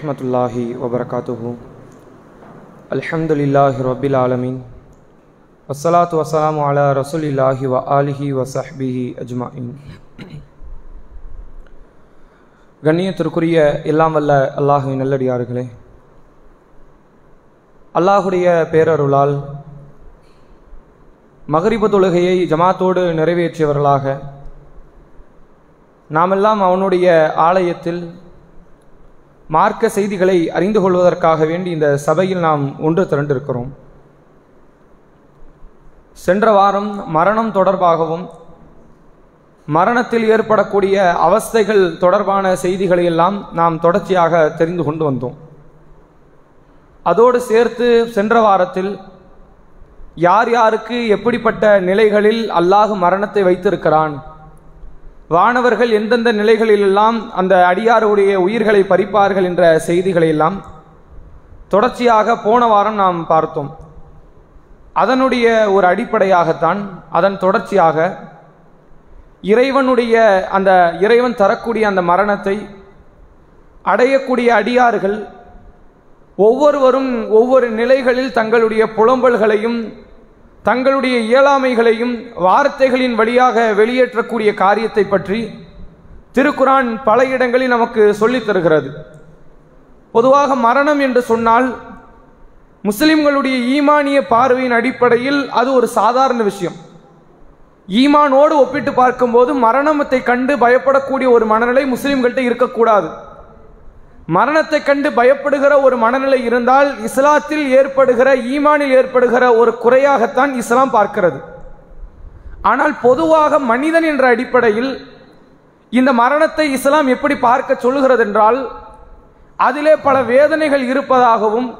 ரஹமத்துல்லாஹி வபரகாத்துஹு. அல்ஹம்துலில்லாஹி ரபில் ஆலமீன். வசலாத்து வசலாம் அலா ரசூலில்லாஹி வ ஆலிஹி வசஹ்பிஹி அஜ்மாயின் கண்ணியத்திற்குரிய எல்லாம் வல்ல அல்லாஹுவின் நல்லடியார்களே அல்லாஹுடைய பேரருளால் மகரிப தொழுகையை ஜமாத்தோடு நிறைவேற்றியவர்களாக நாமெல்லாம் அவனுடைய ஆலயத்தில் மார்க்க செய்திகளை அறிந்து கொள்வதற்காக வேண்டி இந்த சபையில் நாம் ஒன்று திரண்டிருக்கிறோம். சென்ற வாரம் மரணம் தொடர்பாகவும் மரணத்தில் ஏற்படக்கூடிய அவஸ்தைகள் தொடர்பான செய்திகளை எல்லாம் நாம் தொடர்ச்சியாக தெரிந்து கொண்டு வந்தோம். அதோடு சேர்த்து சென்ற வாரத்தில் யார் யாருக்கு எப்படிப்பட்ட நிலைகளில் அல்லாஹ் மரணத்தை வைத்திருக்கிறான் வானவர்கள் எந்தெந்த நிலைகளிலெல்லாம் அந்த அடியாருடைய உயிர்களை பறிப்பார்கள் என்ற செய்திகளை எல்லாம் தொடர்ச்சியாக போன வாரம் நாம் பார்த்தோம். அதனுடைய ஒரு அடிப்படையாகத்தான் அதன் தொடர்ச்சியாக இறைவனுடைய அந்த இறைவன் தரக்கூடிய அந்த மரணத்தை அடையக்கூடிய அடியார்கள் ஒவ்வொருவரும் ஒவ்வொரு நிலைகளில் தங்களுடைய புலம்பல்களையும் தங்களுடைய இயலாமைகளையும் வார்த்தைகளின் வழியாக வெளியேற்றக்கூடிய காரியத்தை பற்றி திருக்குரான் பல இடங்களில் நமக்கு சொல்லித் தருகிறது. பொதுவாக மரணம் என்று சொன்னால் முஸ்லிம்களுடைய ஈமானிய பார்வையின் அடிப்படையில் அது ஒரு சாதாரண விஷயம். ஈமானோடு ஒப்பிட்டு பார்க்கும்போது மரணத்தை கண்டு பயப்படக்கூடிய ஒரு மனநிலை முஸ்லிம்கள்கிட்ட இருக்கக்கூடாது. மரணத்தை கண்டு பயப்படுகிற ஒரு மனநிலை இருந்தால் இஸ்லாத்தில் ஏற்படுகிற ஈமானில் ஏற்படுகிற ஒரு குறையாகத்தான் இஸ்லாம் பார்க்கிறது. ஆனால் பொதுவாக மனிதன் என்ற அடிப்படையில் இந்த மரணத்தை இஸ்லாம் எப்படி பார்க்க சொல்லுகிறது என்றால் அதிலே பல வேதனைகள் இருப்பதாகவும்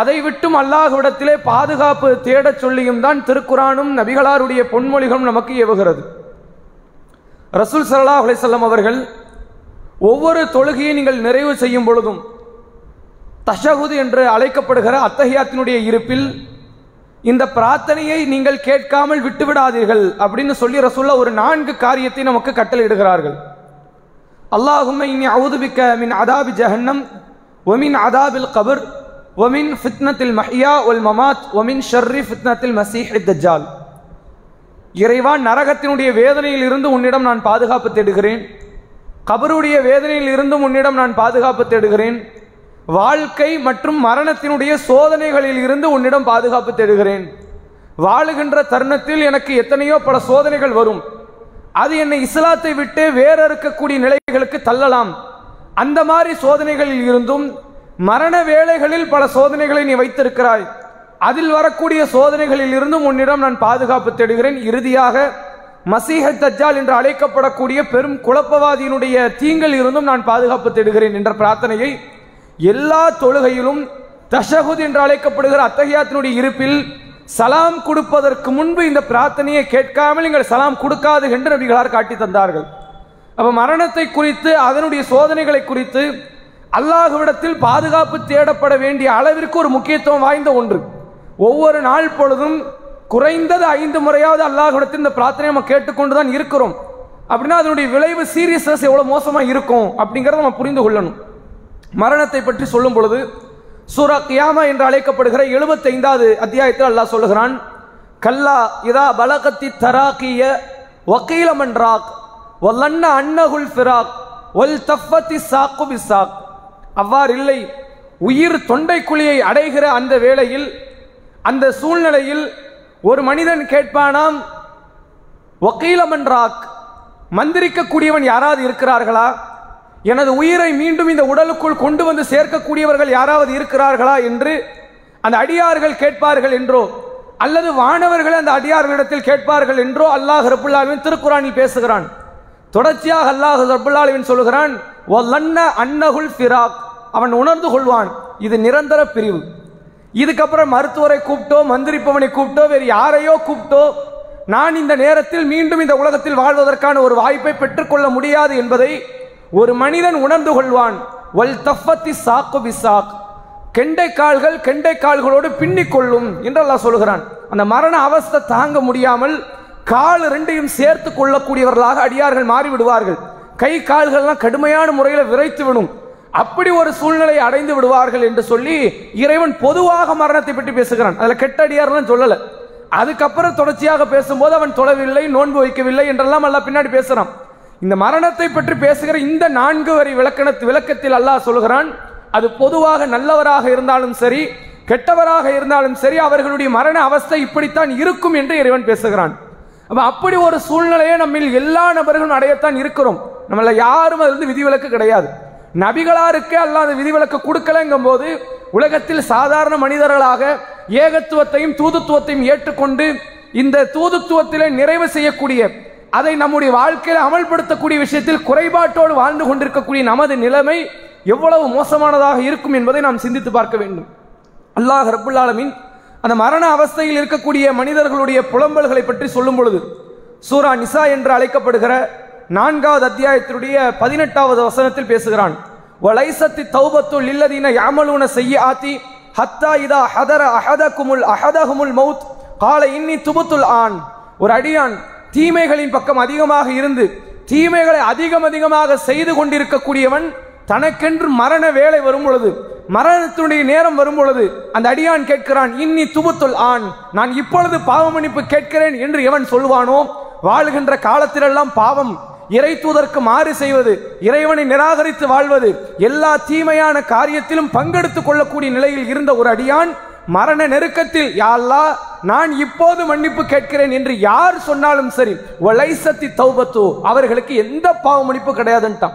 அதை விட்டும் அல்லாஹ்விடத்திலே பாதுகாப்பு தேடச் சொல்லியும் தான் திருக்குறானும் நபிகளாருடைய பொன்மொழிகளும் நமக்கு ஏவுகிறது. ரசூல் சல்லா அலிசல்லாம் அவர்கள் ஒவ்வொரு தொழுகையை நீங்கள் நிறைவு செய்யும் பொழுதும் தஷகுது என்று அழைக்கப்படுகிற அத்தகையாத்தினுடைய இருப்பில் இந்த பிரார்த்தனையை நீங்கள் கேட்காமல் விட்டுவிடாதீர்கள் அப்படின்னு சொல்லி ரசூல்லா ஒரு நான்கு காரியத்தை நமக்கு கட்டளையிடுகிறார்கள். அல்லாஹுமை இனி அவுதுபிக்க மின் அதாபி ஜஹன்னம் ஒமின் அதாபில் கபர் ஒமின் ஃபித்னத்தில் மஹியா ஒல் மமாத் ஒமின் ஷர்ரி ஃபித்னத்தில் மசீஹ் தஜ்ஜால். இறைவா நரகத்தினுடைய வேதனையில் இருந்து உன்னிடம் நான் பாதுகாப்பு தேடுகிறேன். கபருடைய வேதனையில் இருந்தும் உன்னிடம் நான் பாதுகாப்பு தேடுகிறேன். வாழ்க்கை மற்றும் மரணத்தினுடைய சோதனைகளில் இருந்து உன்னிடம் பாதுகாப்பு தேடுகிறேன். வாழுகின்ற தருணத்தில் எனக்கு எத்தனையோ பல சோதனைகள் வரும். அது என்னை இஸ்லாத்தை விட்டு வேற இருக்கக்கூடிய நிலைகளுக்கு தள்ளலாம். அந்த மாதிரி சோதனைகளில் இருந்தும் மரண வேளைகளில் பல சோதனைகளை நீ வைத்திருக்கிறாய். அதில் வரக்கூடிய சோதனைகளில் இருந்தும் உன்னிடம் நான் பாதுகாப்பு தேடுகிறேன். இறுதியாக மசீஹ தஜ்ஜால் என்று அழைக்கப்படக்கூடிய பெரும் குழப்பவாதியினுடைய தீங்கில் இருந்தும் நான் பாதுகாப்பு தேடுகிறேன் என்ற பிரார்த்தனையை எல்லா தொழுகையிலும் தஷகுத் என்று அழைக்கப்படுகிற அத்தகையாத்தினுடைய இருப்பில் சலாம் கொடுப்பதற்கு முன்பு இந்த பிரார்த்தனையை கேட்காமல் நீங்கள் சலாம் கொடுக்காது என்று நபிகளார் காட்டி தந்தார்கள். அப்ப மரணத்தை குறித்து அதனுடைய சோதனைகளை குறித்து அல்லாஹுவிடத்தில் பாதுகாப்பு தேடப்பட வேண்டிய அளவிற்கு ஒரு முக்கியத்துவம் வாய்ந்த ஒன்று. ஒவ்வொரு நாள் பொழுதும் குறைந்தது ஐந்து முறையாவது அல்லாஹிடத்தில் இந்த பிரார்த்தனை நம்ம கேட்டுக்கொண்டு தான் இருக்கிறோம். அப்படின்னா அதனுடைய விளைவு சீரியஸ்னஸ் எவ்வளோ மோசமாக இருக்கும் அப்படிங்கிறத நம்ம புரிந்து கொள்ளணும். மரணத்தை பற்றி சொல்லும் பொழுது சூரா கியாமா என்று அழைக்கப்படுகிற எழுபத்தைந்தாவது அத்தியாயத்தில் அல்லாஹ் சொல்லுகிறான் கல்லா இதா பலகத்தி தராக்கிய வக்கீலமன் ராக் வல்லன்ன அன்னகுல் ஃபிராக் ஒல் தஃபத்தி சாக்கு பிசாக். அவ்வாறு இல்லை உயிர் தொண்டைக்குழியை அடைகிற அந்த வேளையில் அந்த சூழ்நிலையில் ஒரு மனிதன் கேட்பானாம் ஒக்கீலமன்றாக் மந்திரிக்கக்கூடியவன் யாராவது இருக்கிறார்களா? எனது உயிரை மீண்டும் இந்த உடலுக்குள் கொண்டு வந்து சேர்க்கக்கூடியவர்கள் யாராவது இருக்கிறார்களா? என்று அந்த அடியார்கள் கேட்பார்கள் என்றோ அல்லது வானவர்கள் அந்த அடியார்களிடத்தில் கேட்பார்கள் என்றோ அல்லாஹ் ரபுல்லாலுவின் திருக்குறானில் பேசுகிறான். தொடர்ச்சியாக அல்லாஹ் ரபுல்லாலுவின் சொல்லுகிறான் அன்னகுல் ஃபிராக். அவன் உணர்ந்து கொள்வான் இது நிரந்தர பிரிவு. இதுக்கப்புறம் மருத்துவரை கூப்பிட்டோ மந்திரிப்பவனை கூப்பிட்டோ வேறு யாரையோ கூப்பிட்டோ நான் இந்த நேரத்தில் மீண்டும் இந்த உலகத்தில் வாழ்வதற்கான ஒரு வாய்ப்பை பெற்றுக்கொள்ள முடியாது என்பதை ஒரு மனிதன் உணர்ந்து கொள்வான். வல் தஃபத்தி சாக்கு பிசாக். கெண்டை கால்கள் கெண்டை கால்களோடு பின்னிக் கொள்ளும் என்றெல்லாம் சொல்கிறான். அந்த மரண அவஸ்தை தாங்க முடியாமல் கால் ரெண்டையும் சேர்த்து கொள்ளக்கூடியவர்களாக அடியார்கள் மாறிவிடுவார்கள். கை கால்கள்லாம் கடுமையான முறையில் விரைத்து விடும். அப்படி ஒரு சூழ்நிலை அடைந்து விடுவார்கள் என்று சொல்லி இறைவன் பொதுவாக மரணத்தை பற்றி பேசுகிறான். அதில் கெட்டடியார்லாம் சொல்லலை. அதுக்கப்புறம் தொடர்ச்சியாக பேசும்போது அவன் தொழவில்லை நோன்பு வைக்கவில்லை என்றெல்லாம் எல்லாம் பின்னாடி பேசுகிறான் இந்த மரணத்தை பற்றி பேசுகிற இந்த நான்கு வரி விளக்கணத்து விளக்கத்தில் அல்லாஹ் சொல்கிறான் அது பொதுவாக நல்லவராக இருந்தாலும் சரி கெட்டவராக இருந்தாலும் சரி அவர்களுடைய மரண அவஸ்தை இப்படித்தான் இருக்கும் என்று இறைவன் பேசுகிறான். அப்ப அப்படி ஒரு சூழ்நிலையை நம்மில் எல்லா நபர்களும் அடையத்தான் இருக்கிறோம். நம்மள யாரும் அதிலிருந்து விதிவிலக்கு கிடையாது. நபிகளாருக்கு அல்லாத விதிவிலக்கு கொடுக்கலங்கும் போது உலகத்தில் சாதாரண மனிதர்களாக ஏகத்துவத்தையும் தூதுத்துவத்தையும் ஏற்றுக்கொண்டு இந்த தூதுத்துவத்திலே நிறைவு செய்யக்கூடிய அதை நம்முடைய வாழ்க்கையில் அமல்படுத்தக்கூடிய விஷயத்தில் குறைபாட்டோடு வாழ்ந்து கொண்டிருக்கக்கூடிய நமது நிலைமை எவ்வளவு மோசமானதாக இருக்கும் என்பதை நாம் சிந்தித்து பார்க்க வேண்டும். அல்லாஹ் ரபுல்லாலமின் அந்த மரண அவஸ்தையில் இருக்கக்கூடிய மனிதர்களுடைய புலம்பல்களை பற்றி சொல்லும் பொழுது சூரா நிசா என்று அழைக்கப்படுகிற நான்காவது அத்தியாயத்தினுடைய பதினெட்டாவது வசனத்தில் பேசுகிறான். வலைசத்தி தௌபத்துல் இல்லதீன யாமலூன செய்ய ஆத்தி ஹத்தா இதா ஹதர அஹதகுமுல் அஹதகுமுல் மௌத். கால இன்னி துபுத்துல் ஆன். ஒரு அடியான் தீமைகளின் பக்கம் அதிகமாக இருந்து தீமைகளை அதிகம் அதிகமாக செய்து கொண்டிருக்கக்கூடியவன் தனக்கென்று மரண வேலை வரும் பொழுது மரணத்தினுடைய நேரம் வரும் பொழுது அந்த அடியான் கேட்கிறான் இன்னி துபுத்துல் ஆண் நான் இப்பொழுது பாவமன்னிப்பு கேட்கிறேன் என்று எவன் சொல்வானோ? வாழ்கின்ற காலத்திலெல்லாம் பாவம் இறை தூதற்கு மாறு செய்வது இறைவனை நிராகரித்து வாழ்வது எல்லா தீமையான காரியத்திலும் பங்கெடுத்துக் கொள்ளக்கூடிய நிலையில் இருந்த ஒரு அடியான் மரண நெருக்கத்தில் யாழ்லா நான் இப்போது மன்னிப்பு கேட்கிறேன் என்று யார் சொன்னாலும் சரி ஒலைசத்தி தௌபத்து அவர்களுக்கு எந்த பாவ மன்னிப்பு கிடையாதுன்ட்டான்.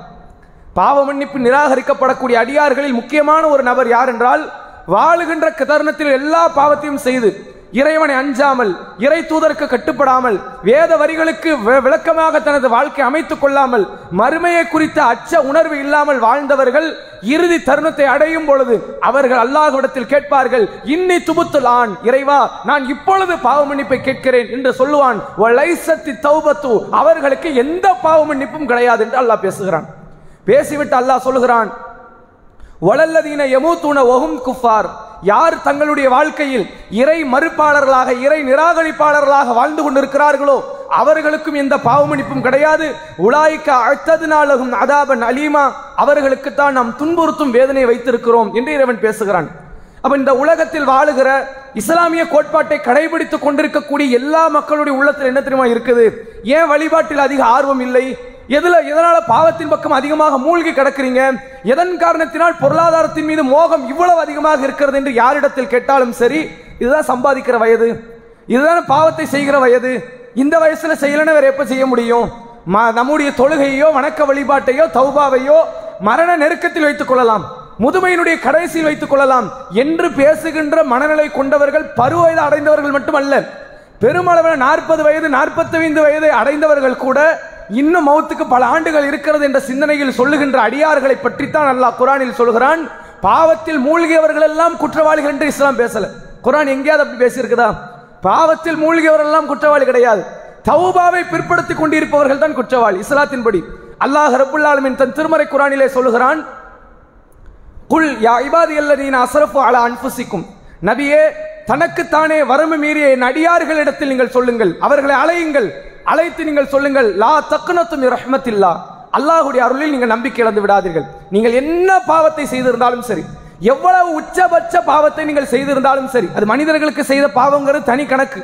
பாவ மன்னிப்பு நிராகரிக்கப்படக்கூடிய அடியார்களில் முக்கியமான ஒரு நபர் யார் என்றால் வாழுகின்ற தருணத்தில் எல்லா பாவத்தையும் செய்து இறைவனை அஞ்சாமல் இறை தூதருக்கு கட்டுப்படாமல் வேத வரிகளுக்கு வி- விளக்கமாக தனது வாழ்க்கை அமைத்துக் கொள்ளாமல் மறுமையை குறித்த அச்ச உணர்வு இல்லாமல் வாழ்ந்தவர்கள் இறுதி தருணத்தை அடையும் பொழுது அவர்கள் அல்லாஹ்விடத்தில் கேட்பார்கள் இன்னி துபுத்து ஆண் இறைவா நான் இப்பொழுது பாவ மன்னிப்பை கேட்கிறேன் என்று சொல்லுவான். தௌபத்து அவர்களுக்கு எந்த பாவ மன்னிப்பும் கிடையாது என்று அல்லாஹ் பேசுகிறான். பேசிவிட்டு அல்லாஹ் சொல்லுகிறான் வளல்லதீன யமூத்தூன ஒகும் குஃபார் யார் தங்களுடைய வாழ்க்கையில் இறை மறுப்பாளர்களாக இறை நிராகரிப்பாளர்களாக வாழ்ந்து கொண்டிருக்கிறார்களோ அவர்களுக்கும் எந்த பாவமணிப்பும் கிடையாது. உலாய்க்க அழ்த்ததுனாலகும் அதாபன் அலீமா அவர்களுக்குத்தான் நாம் துன்புறுத்தும் வேதனை வைத்திருக்கிறோம் என்று இறைவன் பேசுகிறான். அப்ப இந்த உலகத்தில் வாழுகிற இஸ்லாமிய கோட்பாட்டை கடைபிடித்துக் கொண்டிருக்கக்கூடிய எல்லா மக்களுடைய உள்ளத்தில் என்ன தெரியுமா இருக்குது? ஏன் வழிபாட்டில் அதிக ஆர்வம் இல்லை? எதுல எதனால பாவத்தின் பக்கம் அதிகமாக மூழ்கி கிடக்கிறீங்க? எதன் காரணத்தினால் பொருளாதாரத்தின் மீது மோகம் இவ்வளவு அதிகமாக இருக்கிறது என்று யாரிடத்தில் கேட்டாலும் சரி இதுதான் சம்பாதிக்கிற வயது. இதுதான் பாவத்தை செய்கிற வயது. இந்த வயசுல செய்யலன்னு வேற எப்ப செய்ய முடியும்? ம- நம்முடைய தொழுகையோ வணக்க வழிபாட்டையோ தௌபாவையோ மரண நெருக்கத்தில் வைத்துக் கொள்ளலாம். முதுமையினுடைய கடைசியில் வைத்துக் கொள்ளலாம். என்று பேசுகின்ற மனநிலை கொண்டவர்கள் பருவ வயது அடைந்தவர்கள் மட்டுமல்ல பெருமளவில் நாற்பது வயது நாற்பத்தி ஐந்து வயதை அடைந்தவர்கள் கூட இன்னும் மௌத்துக்கு பல ஆண்டுகள் இருக்கிறது என்ற சிந்தனையில் சொல்லுகின்ற அடியார்களை பற்றித்தான் அல்லாஹ் குரானில் சொல்கிறான். பாவத்தில் மூழ்கியவர்கள் எல்லாம் குற்றவாளிகள் என்று இஸ்லாம் பேசல. குரான் எங்கேயாவது அப்படி பேசியிருக்குதா? பாவத்தில் மூழ்கியவர்கள் எல்லாம் குற்றவாளி கிடையாது. தௌபாவை பிற்படுத்திக் கொண்டிருப்பவர்கள் தான் குற்றவாளி இஸ்லாத்தின்படி அல்லாஹ் ரபுல் தன் திருமறை குரானிலே சொல்லுகிறான் குல் யா இபாதி அல்லதீன அஸ்ரஃபு அலா அன்புசிக்கும் நபியே தனக்குத்தானே வரம்பு மீறிய என் அடியார்களிடத்தில் நீங்கள் சொல்லுங்கள் அவர்களை அலையுங்கள். அழைத்து நீங்கள் சொல்லுங்கள் லா தக்குனத்தும் ரஹ்மத்தில்லா. அல்லாஹுடைய அருளில் நீங்கள் நம்பிக்கை இழந்து விடாதீர்கள். நீங்கள் என்ன பாவத்தை செய்திருந்தாலும் சரி எவ்வளவு உச்சபட்ச பாவத்தை நீங்கள் செய்திருந்தாலும் சரி அது மனிதர்களுக்கு செய்த பாவங்கிறது தனி கணக்கு.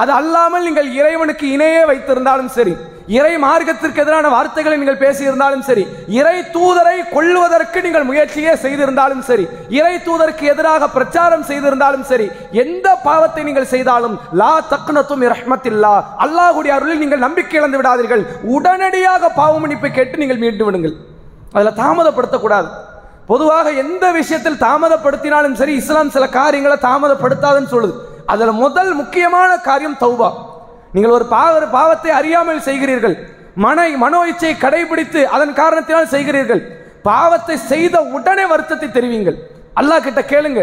அது அல்லாமல் நீங்கள் இறைவனுக்கு இணையே வைத்திருந்தாலும் சரி இறை மார்க்கத்திற்கு எதிரான வார்த்தைகளை நீங்கள் பேசியிருந்தாலும் சரி இறை தூதரை கொல்லுவதற்கு நீங்கள் முயற்சியே செய்திருந்தாலும் சரி இறை தூதருக்கு எதிராக பிரச்சாரம் செய்திருந்தாலும் சரி எந்த பாவத்தை நீங்கள் செய்தாலும் லா தக்குனத்தும் ரஹ்மத்தில்லா அல்லாஹுடைய அருளில் நீங்கள் நம்பிக்கை இழந்து விடாதீர்கள். உடனடியாக பாவ மன்னிப்பை கேட்டு நீங்கள் மீண்டு விடுங்கள். அதில் தாமதப்படுத்தக்கூடாது. பொதுவாக எந்த விஷயத்தில் தாமதப்படுத்தினாலும் சரி இஸ்லாம் சில காரியங்களை தாமதப்படுத்தாதுன்னு சொல்லுது. அதில் முதல் முக்கியமான காரியம் தௌபா. நீங்கள் ஒரு பாவ ஒரு பாவத்தை அறியாமல் செய்கிறீர்கள். மன மனோ இச்சையை கடைபிடித்து அதன் காரணத்தினால் செய்கிறீர்கள். பாவத்தை செய்த உடனே வருத்தத்தை தெரிவிங்கள். அல்லாஹ் கிட்ட கேளுங்க.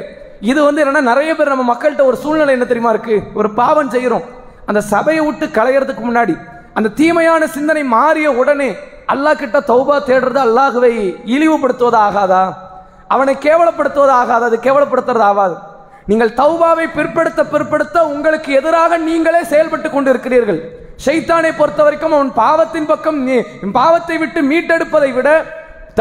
இது வந்து என்னன்னா நிறைய பேர் நம்ம மக்கள்கிட்ட ஒரு சூழ்நிலை என்ன தெரியுமா இருக்கு? ஒரு பாவம் செய்கிறோம் அந்த சபையை விட்டு களையறதுக்கு முன்னாடி அந்த தீமையான சிந்தனை மாறிய உடனே அல்லாஹ் கிட்ட தௌபா தேடுறது அல்லாஹுவை இழிவுபடுத்துவது ஆகாதா அவனை கேவலப்படுத்துவது ஆகாது அது கேவலப்படுத்துறது ஆகாது. நீங்கள் தௌபாவை பிற்படுத்த பிற்படுத்த உங்களுக்கு எதிராக நீங்களே செயல்பட்டு கொண்டிருக்கிறீர்கள். ஷைத்தானை பொறுத்த வரைக்கும் அவன் பாவத்தின் பக்கம் நீ- பாவத்தை விட்டு மீட்டெடுப்பதை விட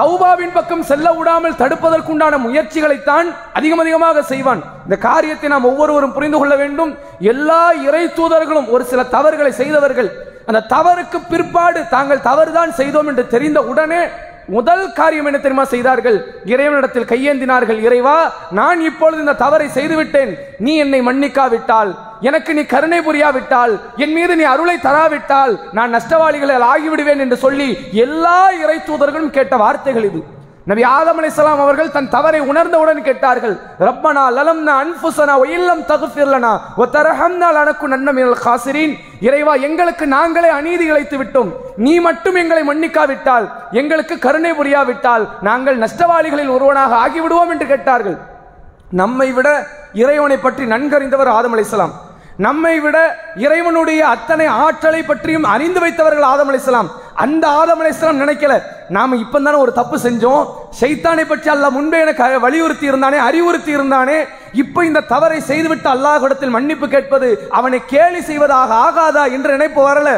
தௌபாவின் பக்கம் செல்ல விடாமல் தடுப்பதற்குண்டான முயற்சிகளைத்தான் அதிகம் அதிகமாக செய்வான். இந்த காரியத்தை நாம் ஒவ்வொருவரும் புரிந்து கொள்ள வேண்டும். எல்லா இறை தூதர்களும் ஒரு சில தவறுகளை செய்தவர்கள். அந்த தவறுக்கு பிற்பாடு தாங்கள் தவறுதான் செய்தோம் என்று தெரிந்த உடனே முதல் காரியம் என்ன தெரியுமா செய்தார்கள்? இறைவனிடத்தில் கையேந்தினார்கள் இறைவா நான் இப்பொழுது இந்த தவறை செய்துவிட்டேன். நீ என்னை மன்னிக்காவிட்டால் எனக்கு நீ கருணை புரியாவிட்டால் என் மீது நீ அருளை தராவிட்டால் நான் நஷ்டவாளிகளில் ஆகிவிடுவேன் என்று சொல்லி எல்லா இறை தூதர்களும் கேட்ட வார்த்தைகள் இது. நபி ஆதம் அலைஹிஸ்ஸலாம் அவர்கள் தன் தவறை உணர்ந்தவுடன் கேட்டார்கள் ரப்பனா லலம்னா அன்புசனா ஒயில்லம் இல்லம் தக்ஃபிர் லனா வ லனக்கு நன்ன காசிரீன். இறைவா எங்களுக்கு நாங்களே அநீதி இழைத்து விட்டோம். நீ மட்டும் எங்களை மன்னிக்காவிட்டால் எங்களுக்கு கருணை புரியாவிட்டால் நாங்கள் நஷ்டவாளிகளில் ஒருவனாக ஆகிவிடுவோம் என்று கேட்டார்கள். நம்மை விட இறைவனை பற்றி நன்கறிந்தவர் ஆதம் அலைஹிஸ்ஸலாம். நம்மை விட இறைவனுடைய அத்தனை ஆற்றலை பற்றியும் அறிந்து வைத்தவர்கள் ஆதம் அலைஹிஸ்ஸலாம். அந்த ஆதம் அலைஹிஸ்ஸலாம் நினைக்கல நாம இப்போ தானே ஒரு தப்பு செஞ்சோம். ஷைத்தானை பற்றி அல்ல முன்பே எனக்கு வலியுறுத்தி இருந்தானே அறிவுறுத்தி இருந்தானே இப்போ இந்த தவறை செய்துவிட்டு அல்லாஹிடத்தில் மன்னிப்பு கேட்பது அவனை கேலி செய்வதாக ஆகாதா என்று நினைப்பு வரல.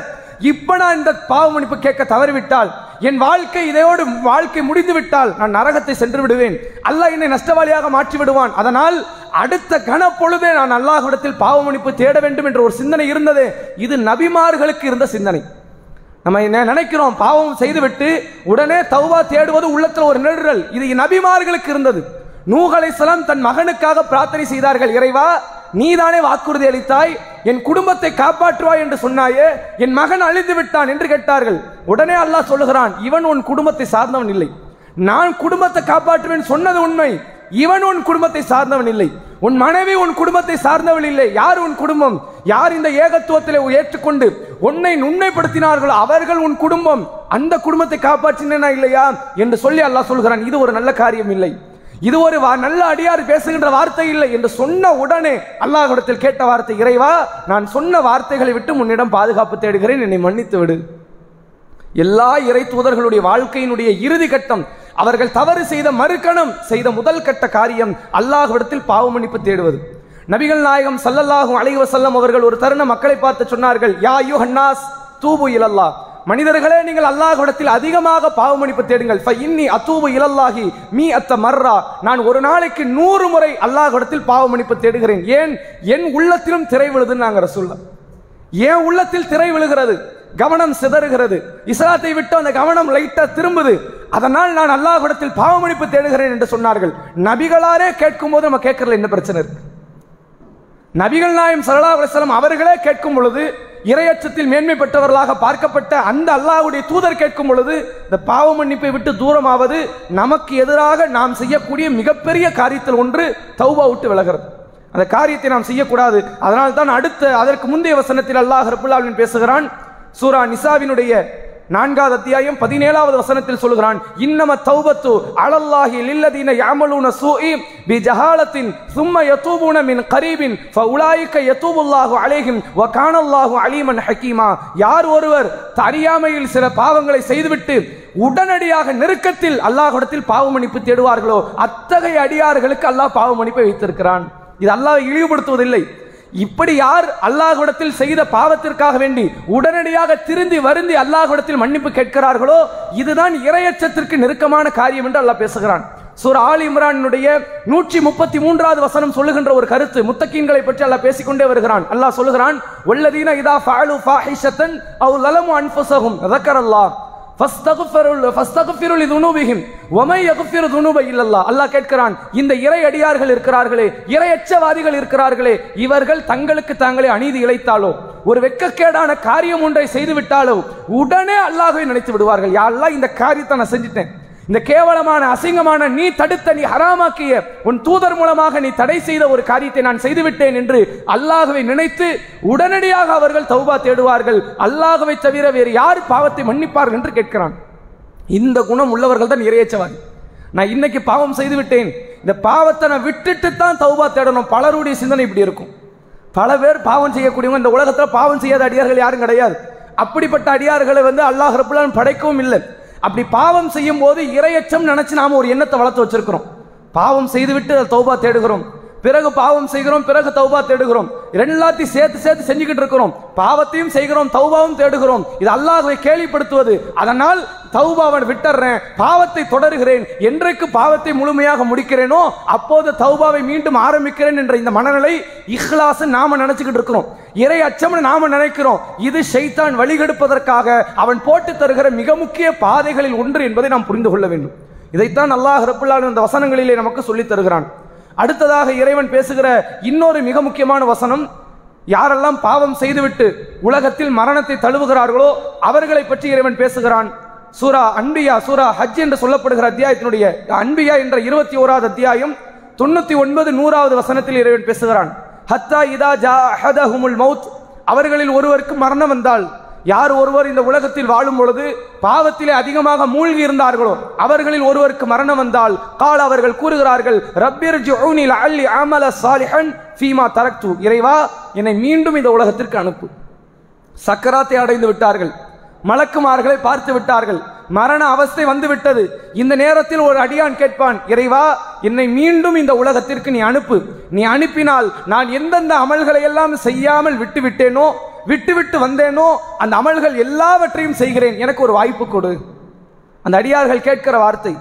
இப்ப நான் இந்த பாவ மன்னிப்பு கேட்க தவறிவிட்டால் என் வாழ்க்கை இதையோடு வாழ்க்கை முடிந்து விட்டால் நான் நரகத்தை சென்று விடுவேன். அல்லாஹ் என்னை நஷ்டவாளியாக மாற்றி விடுவான் அதனால் அடுத்த கன பொழுதே நான் அல்லாஹிடத்தில் பாவ மன்னிப்பு தேட வேண்டும் என்ற ஒரு சிந்தனை இருந்தது. இது நபிமார்களுக்கு இருந்த சிந்தனை. நம்ம என்ன நினைக்கிறோம்? பாவம் செய்துவிட்டு உடனே தௌவா தேடுவது உள்ளத்தில் ஒரு நிழல். இது நபிமார்களுக்கு இருந்தது. நூஹ் தன் மகனுக்காக பிரார்த்தனை செய்தார்கள். இறைவா நீதானே வாக்குறுதி அளித்தாய். என் குடும்பத்தை காப்பாற்றுவாய் என்று சொன்னாயே என் மகன் அழிந்து விட்டான் என்று கேட்டார்கள். உடனே அல்லாஹ் சொல்லுகிறான் இவன் உன் குடும்பத்தை சார்ந்தவன் இல்லை. நான் குடும்பத்தை காப்பாற்றுவேன் சொன்னது உண்மை. இவன் உன் குடும்பத்தை சார்ந்தவன் இல்லை. உன் மனைவி உன் குடும்பத்தை சார்ந்தவள் இல்லை. யார் உன் குடும்பம்? யார் இந்த ஏகத்துவத்தில் ஏற்றுக்கொண்டு உன்னை நுண்மைப்படுத்தினார்களோ அவர்கள் உன் குடும்பம். அந்த குடும்பத்தை காப்பாற்றினா இல்லையா என்று சொல்லி அல்லாஹ் சொல்கிறான். இது ஒரு நல்ல காரியம் இல்லை. இது ஒரு வா- நல்ல அடியார் பேசுகின்ற வார்த்தை இல்லை என்று சொன்ன உடனே அல்லாஹிடத்தில் கேட்ட வார்த்தை இறைவா நான் சொன்ன வார்த்தைகளை விட்டு உன்னிடம் பாதுகாப்பு தேடுகிறேன். என்னை மன்னித்து விடு. எல்லா இறை தூதர்களுடைய வாழ்க்கையினுடைய இறுதி கட்டம் அவர்கள் தவறு செய்த மறுக்கணம் செய்த முதல் கட்ட காரியம் அல்லாஹ்விடத்தில் பாவ மன்னிப்பு தேடுவது. நபிகள் நாயகம் சல்லல்லாஹும் அலைவ செல்லம் அவர்கள் ஒரு தருணம் மக்களை பார்த்து சொன்னார்கள் யா யுஹன்னாஸ் தூபு இலல்லா மனிதர்களே நீங்கள் அல்லாஹ்விடத்தில் அதிகமாக பாவ மன்னிப்பு தேடுங்கள் இன்னி அத்தூபு இலல்லாஹி மீ அத்த மர்ரா. நான் ஒரு நாளைக்கு நூறு முறை அல்லாஹ்விடத்தில் பாவ மன்னிப்பு தேடுகிறேன். ஏன்? என் உள்ளத்திலும் திரை விழுதுன்னு நாங்கள் சொல்ல ஏன் உள்ளத்தில் திரை விழுகிறது கவனம் சிதறுகிறது. இஸ்லாத்தை விட்டு அந்த கவனம் லைட்டா திரும்புது. அதனால் நான் அல்லாஹ்விடத்தில் பாவமன்னிப்பு தேடுகிறேன் என்று சொன்னார்கள். நபிகளாரே கேட்கும் போது நம்ம கேட்கறதுல என்ன பிரச்சனை இருக்கு? நபிகள் நாயம் சல்லா அலிஸ்லாம் அவர்களே கேட்கும் பொழுது இரையச்சத்தில் மேன்மை பெற்றவர்களாக பார்க்கப்பட்ட அந்த அல்லாஹ்வுடைய தூதர் கேட்கும் பொழுது இந்த பாவ மன்னிப்பை விட்டு தூரமாவது நமக்கு எதிராக நாம் செய்யக்கூடிய மிகப்பெரிய காரியத்தில் ஒன்று தௌபா விட்டு விலகிறது. அந்த காரியத்தை நாம் செய்யக்கூடாது. அதனால் தான் அடுத்த அதற்கு முந்தைய வசனத்தில் அல்லாஹ் ரபுல்லாவின் பேசுகிறான் சூரா நிசாவினுடைய நான்காவது அத்தியாயம் பதினேழாவது வசனத்தில் சொல்கிறான் இன்னம தௌபத்து அலல்லாஹி லில்லதீன யாமலூன சூஇ பி ஜஹாலத்தின் சும்ம யதூபூன மின் கரீபின் ஃபஉலாயிக யதூபுல்லாஹு அலைஹிம் வ கானல்லாஹு அலீமன் ஹக்கீமா. யார் ஒருவர் அறியாமையில் சில பாவங்களை செய்துவிட்டு உடனடியாக நெருக்கத்தில் அல்லாஹ்விடத்தில் பாவ மன்னிப்பு தேடுவார்களோ அத்தகைய அடியார்களுக்கு அல்லாஹ் பாவ மன்னிப்பை வைத்திருக்கிறான். இது அல்லாஹ் இழிவுபடுத்துவதில்லை. இப்படி யார் அல்லாஹ்விடத்தில் செய்த பாவத்திற்காக வேண்டி உடனடியாக திருந்தி வருந்தி அல்லாஹ்விடத்தில் மன்னிப்பு கேட்கிறார்களோ இதுதான் இரையச்சத்திற்கு நெருக்கமான காரியம் என்று அல்லாஹ் பேசுகிறான். சூர் ஆல் இம்ரானுடைய நூற்றி முப்பத்தி மூன்றாவது வசனம் சொல்லுகின்ற ஒரு கருத்து முத்தக்கீன்களை பற்றி அல்லாஹ் பேசிக்கொண்டே வருகிறான். அல்லாஹ் சொல்லுகிறான் உள்ளதீன இதா ஃபாலு ஃபாஹிஷத்தன் அவ் லலமு அன்புசகும் அல்லாஹ் அல்லாஹ் கேட்கிறான் இந்த இறை அடியார்கள் இருக்கிறார்களே இறையச்சவாதிகள் இருக்கிறார்களே இவர்கள் தங்களுக்கு தாங்களே அநீதி இழைத்தாலோ ஒரு வெட்கக்கேடான காரியம் ஒன்றை செய்து விட்டாலோ உடனே அல்லாஹை நினைத்து விடுவார்கள். யாரெல்லாம் இந்த காரியத்தை நான் செஞ்சிட்டேன். இந்த கேவலமான அசிங்கமான நீ தடுத்த நீ ஹராமாக்கிய உன் தூதர் மூலமாக நீ தடை செய்த ஒரு காரியத்தை நான் செய்துவிட்டேன் என்று அல்லாஹ்வை நினைத்து உடனடியாக அவர்கள் தௌபா தேடுவார்கள். அல்லாஹ்வை தவிர வேறு யார் பாவத்தை மன்னிப்பார்கள் என்று கேட்கிறான். இந்த குணம் உள்ளவர்கள் தான் இறையச்சவாதி. நான் இன்னைக்கு பாவம் செய்து விட்டேன் இந்த பாவத்தை நான் விட்டுட்டு தான் தௌபா தேடணும். பலருடைய சிந்தனை இப்படி இருக்கும். பல பேர் பாவம் செய்யக்கூடியவங்க இந்த உலகத்தில் பாவம் செய்யாத அடியார்கள் யாரும் கிடையாது. அப்படிப்பட்ட அடியார்களை வந்து அல்லாஹ் ரபுல்லான் படைக்கவும் இல்லை. அப்படி பாவம் செய்யும் போது இரையச்சம் நினைச்சு நாம ஒரு எண்ணத்தை வளர்த்து வச்சிருக்கிறோம். பாவம் செய்துவிட்டு அதை தௌபா தேடுகிறோம். பிறகு பாவம் செய்கிறோம் பிறகு தௌபா தேடுகிறோம். எல்லாத்தையும் சேர்த்து சேர்த்து செஞ்சுக்கிட்டு இருக்கிறோம். பாவத்தையும் செய்கிறோம் தௌபாவும் தேடுகிறோம். இது அல்லாஹை கேள்விப்படுத்துவது அதனால் தௌபாவன் விட்டுறேன் பாவத்தை தொடர்கிறேன். என்றைக்கு பாவத்தை முழுமையாக முடிக்கிறேனோ அப்போது தௌபாவை மீண்டும் ஆரம்பிக்கிறேன் என்ற இந்த மனநிலை இஹ்லாஸ் நாம நினைச்சுக்கிட்டு இருக்கிறோம். இறை அச்சம்னு நாம நினைக்கிறோம். இது ஷைத்தான் வழிகெடுப்பதற்காக அவன் போட்டு தருகிற மிக முக்கிய பாதைகளில் ஒன்று என்பதை நாம் புரிந்து கொள்ள வேண்டும். இதைத்தான் அல்லாஹ் ரப்புல்லாஹ் இந்த வசனங்களிலே நமக்கு சொல்லித் தருகிறான். அடுத்ததாக இறைவன் பேசுகிற இன்னொரு மிக முக்கியமான வசனம் யாரெல்லாம் பாவம் செய்துவிட்டு உலகத்தில் மரணத்தை தழுவுகிறார்களோ அவர்களை பற்றி இறைவன் பேசுகிறான். சூரா அன்பியா சூரா ஹஜ் என்று சொல்லப்படுகிற அத்தியாயத்தினுடைய அன்பியா என்ற இருபத்தி ஓராவது அத்தியாயம் தொண்ணூத்தி ஒன்பது நூறாவது வசனத்தில் இறைவன் பேசுகிறான். ஹத்தா இதா ஜா அஹதஹுமுல் மவுத் அவர்களில் ஒருவருக்கு மரணம் வந்தால் யார் ஒருவர் இந்த உலகத்தில் வாழும் பொழுது பாவத்திலே அதிகமாக மூழ்கி இருந்தார்களோ அவர்களில் ஒருவருக்கு மரணம் வந்தால் கால் அவர்கள் கூறுகிறார்கள் ரப்பிர் ஜூனில் அல்லி அமல சாலிஹன் ஃபீமா தரக்து. இறைவா என்னை மீண்டும் இந்த உலகத்திற்கு அனுப்பு. சக்கராத்தை அடைந்து விட்டார்கள். மலக்குமார்களை பார்த்து விட்டார்கள். மரண அவஸ்தை வந்து விட்டது இந்த நேரத்தில் ஒரு அடியான் கேட்பான் இறைவா என்னை மீண்டும் இந்த உலகத்திற்கு நீ அனுப்பு. நீ அனுப்பினால் நான் எந்தெந்த அமல்களை எல்லாம் செய்யாமல் விட்டுவிட்டேனோ விட்டு விட்டு வந்தேனோ அந்த அமல்கள் எல்லாவற்றையும் செய்கிறேன். எனக்கு ஒரு வாய்ப்பு கொடு. அந்த அடியார்கள் கேட்கிற வார்த்தை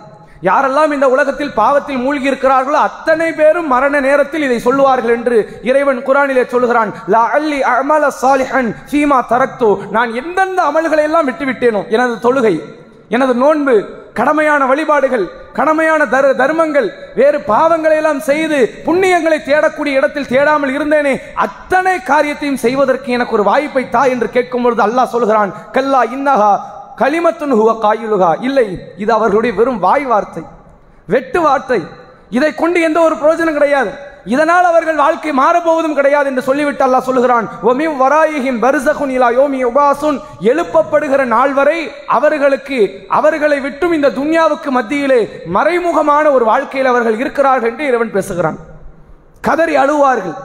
யாரெல்லாம் இந்த உலகத்தில் பாவத்தில் மூழ்கி இருக்கிறார்களோ அத்தனை பேரும் மரண நேரத்தில் இதை சொல்லுவார்கள் என்று இறைவன் குரானிலே சொல்கிறான் லா அல்லி அமல சாலிஹன் சீமா தரக்து. நான் எந்தெந்த அமல்களை எல்லாம் விட்டுவிட்டேனோ எனது தொழுகை எனது நோன்பு கடமையான வழிபாடுகள் கடமையான தர் தர்மங்கள் வேறு பாவங்களை எல்லாம் செய்து புண்ணியங்களை தேடக்கூடிய இடத்தில் தேடாமல் இருந்தேனே அத்தனை காரியத்தையும் செய்வதற்கு எனக்கு ஒரு வாய்ப்பை தா என்று கேட்கும் பொழுது அல்லாஹ் சொல்கிறான் கல்லா இன்னஹா களிமத்துன் ஹுவ காயுலுகா இல்லை இது அவர்களுடைய வெறும் வாய் வார்த்தை வெட்டு வார்த்தை. இதை கொண்டு எந்த ஒரு பிரயோஜனம் கிடையாது. இதனால் அவர்கள் வாழ்க்கை மாறப்போவதும் கிடையாது என்று சொல்லிவிட்டு அல்லாஹ் சொல்லுகிறான் ஒமி வராயிஹிம் பர்சகுன் இலா யோமி உபாசுன் எழுப்பப்படுகிற நாள் வரை அவர்களுக்கு அவர்களை விட்டும் இந்த துன்யாவுக்கு மத்தியிலே மறைமுகமான ஒரு வாழ்க்கையில் அவர்கள் இருக்கிறார்கள் என்று இறைவன் பேசுகிறான். கதறி அழுவார்கள்.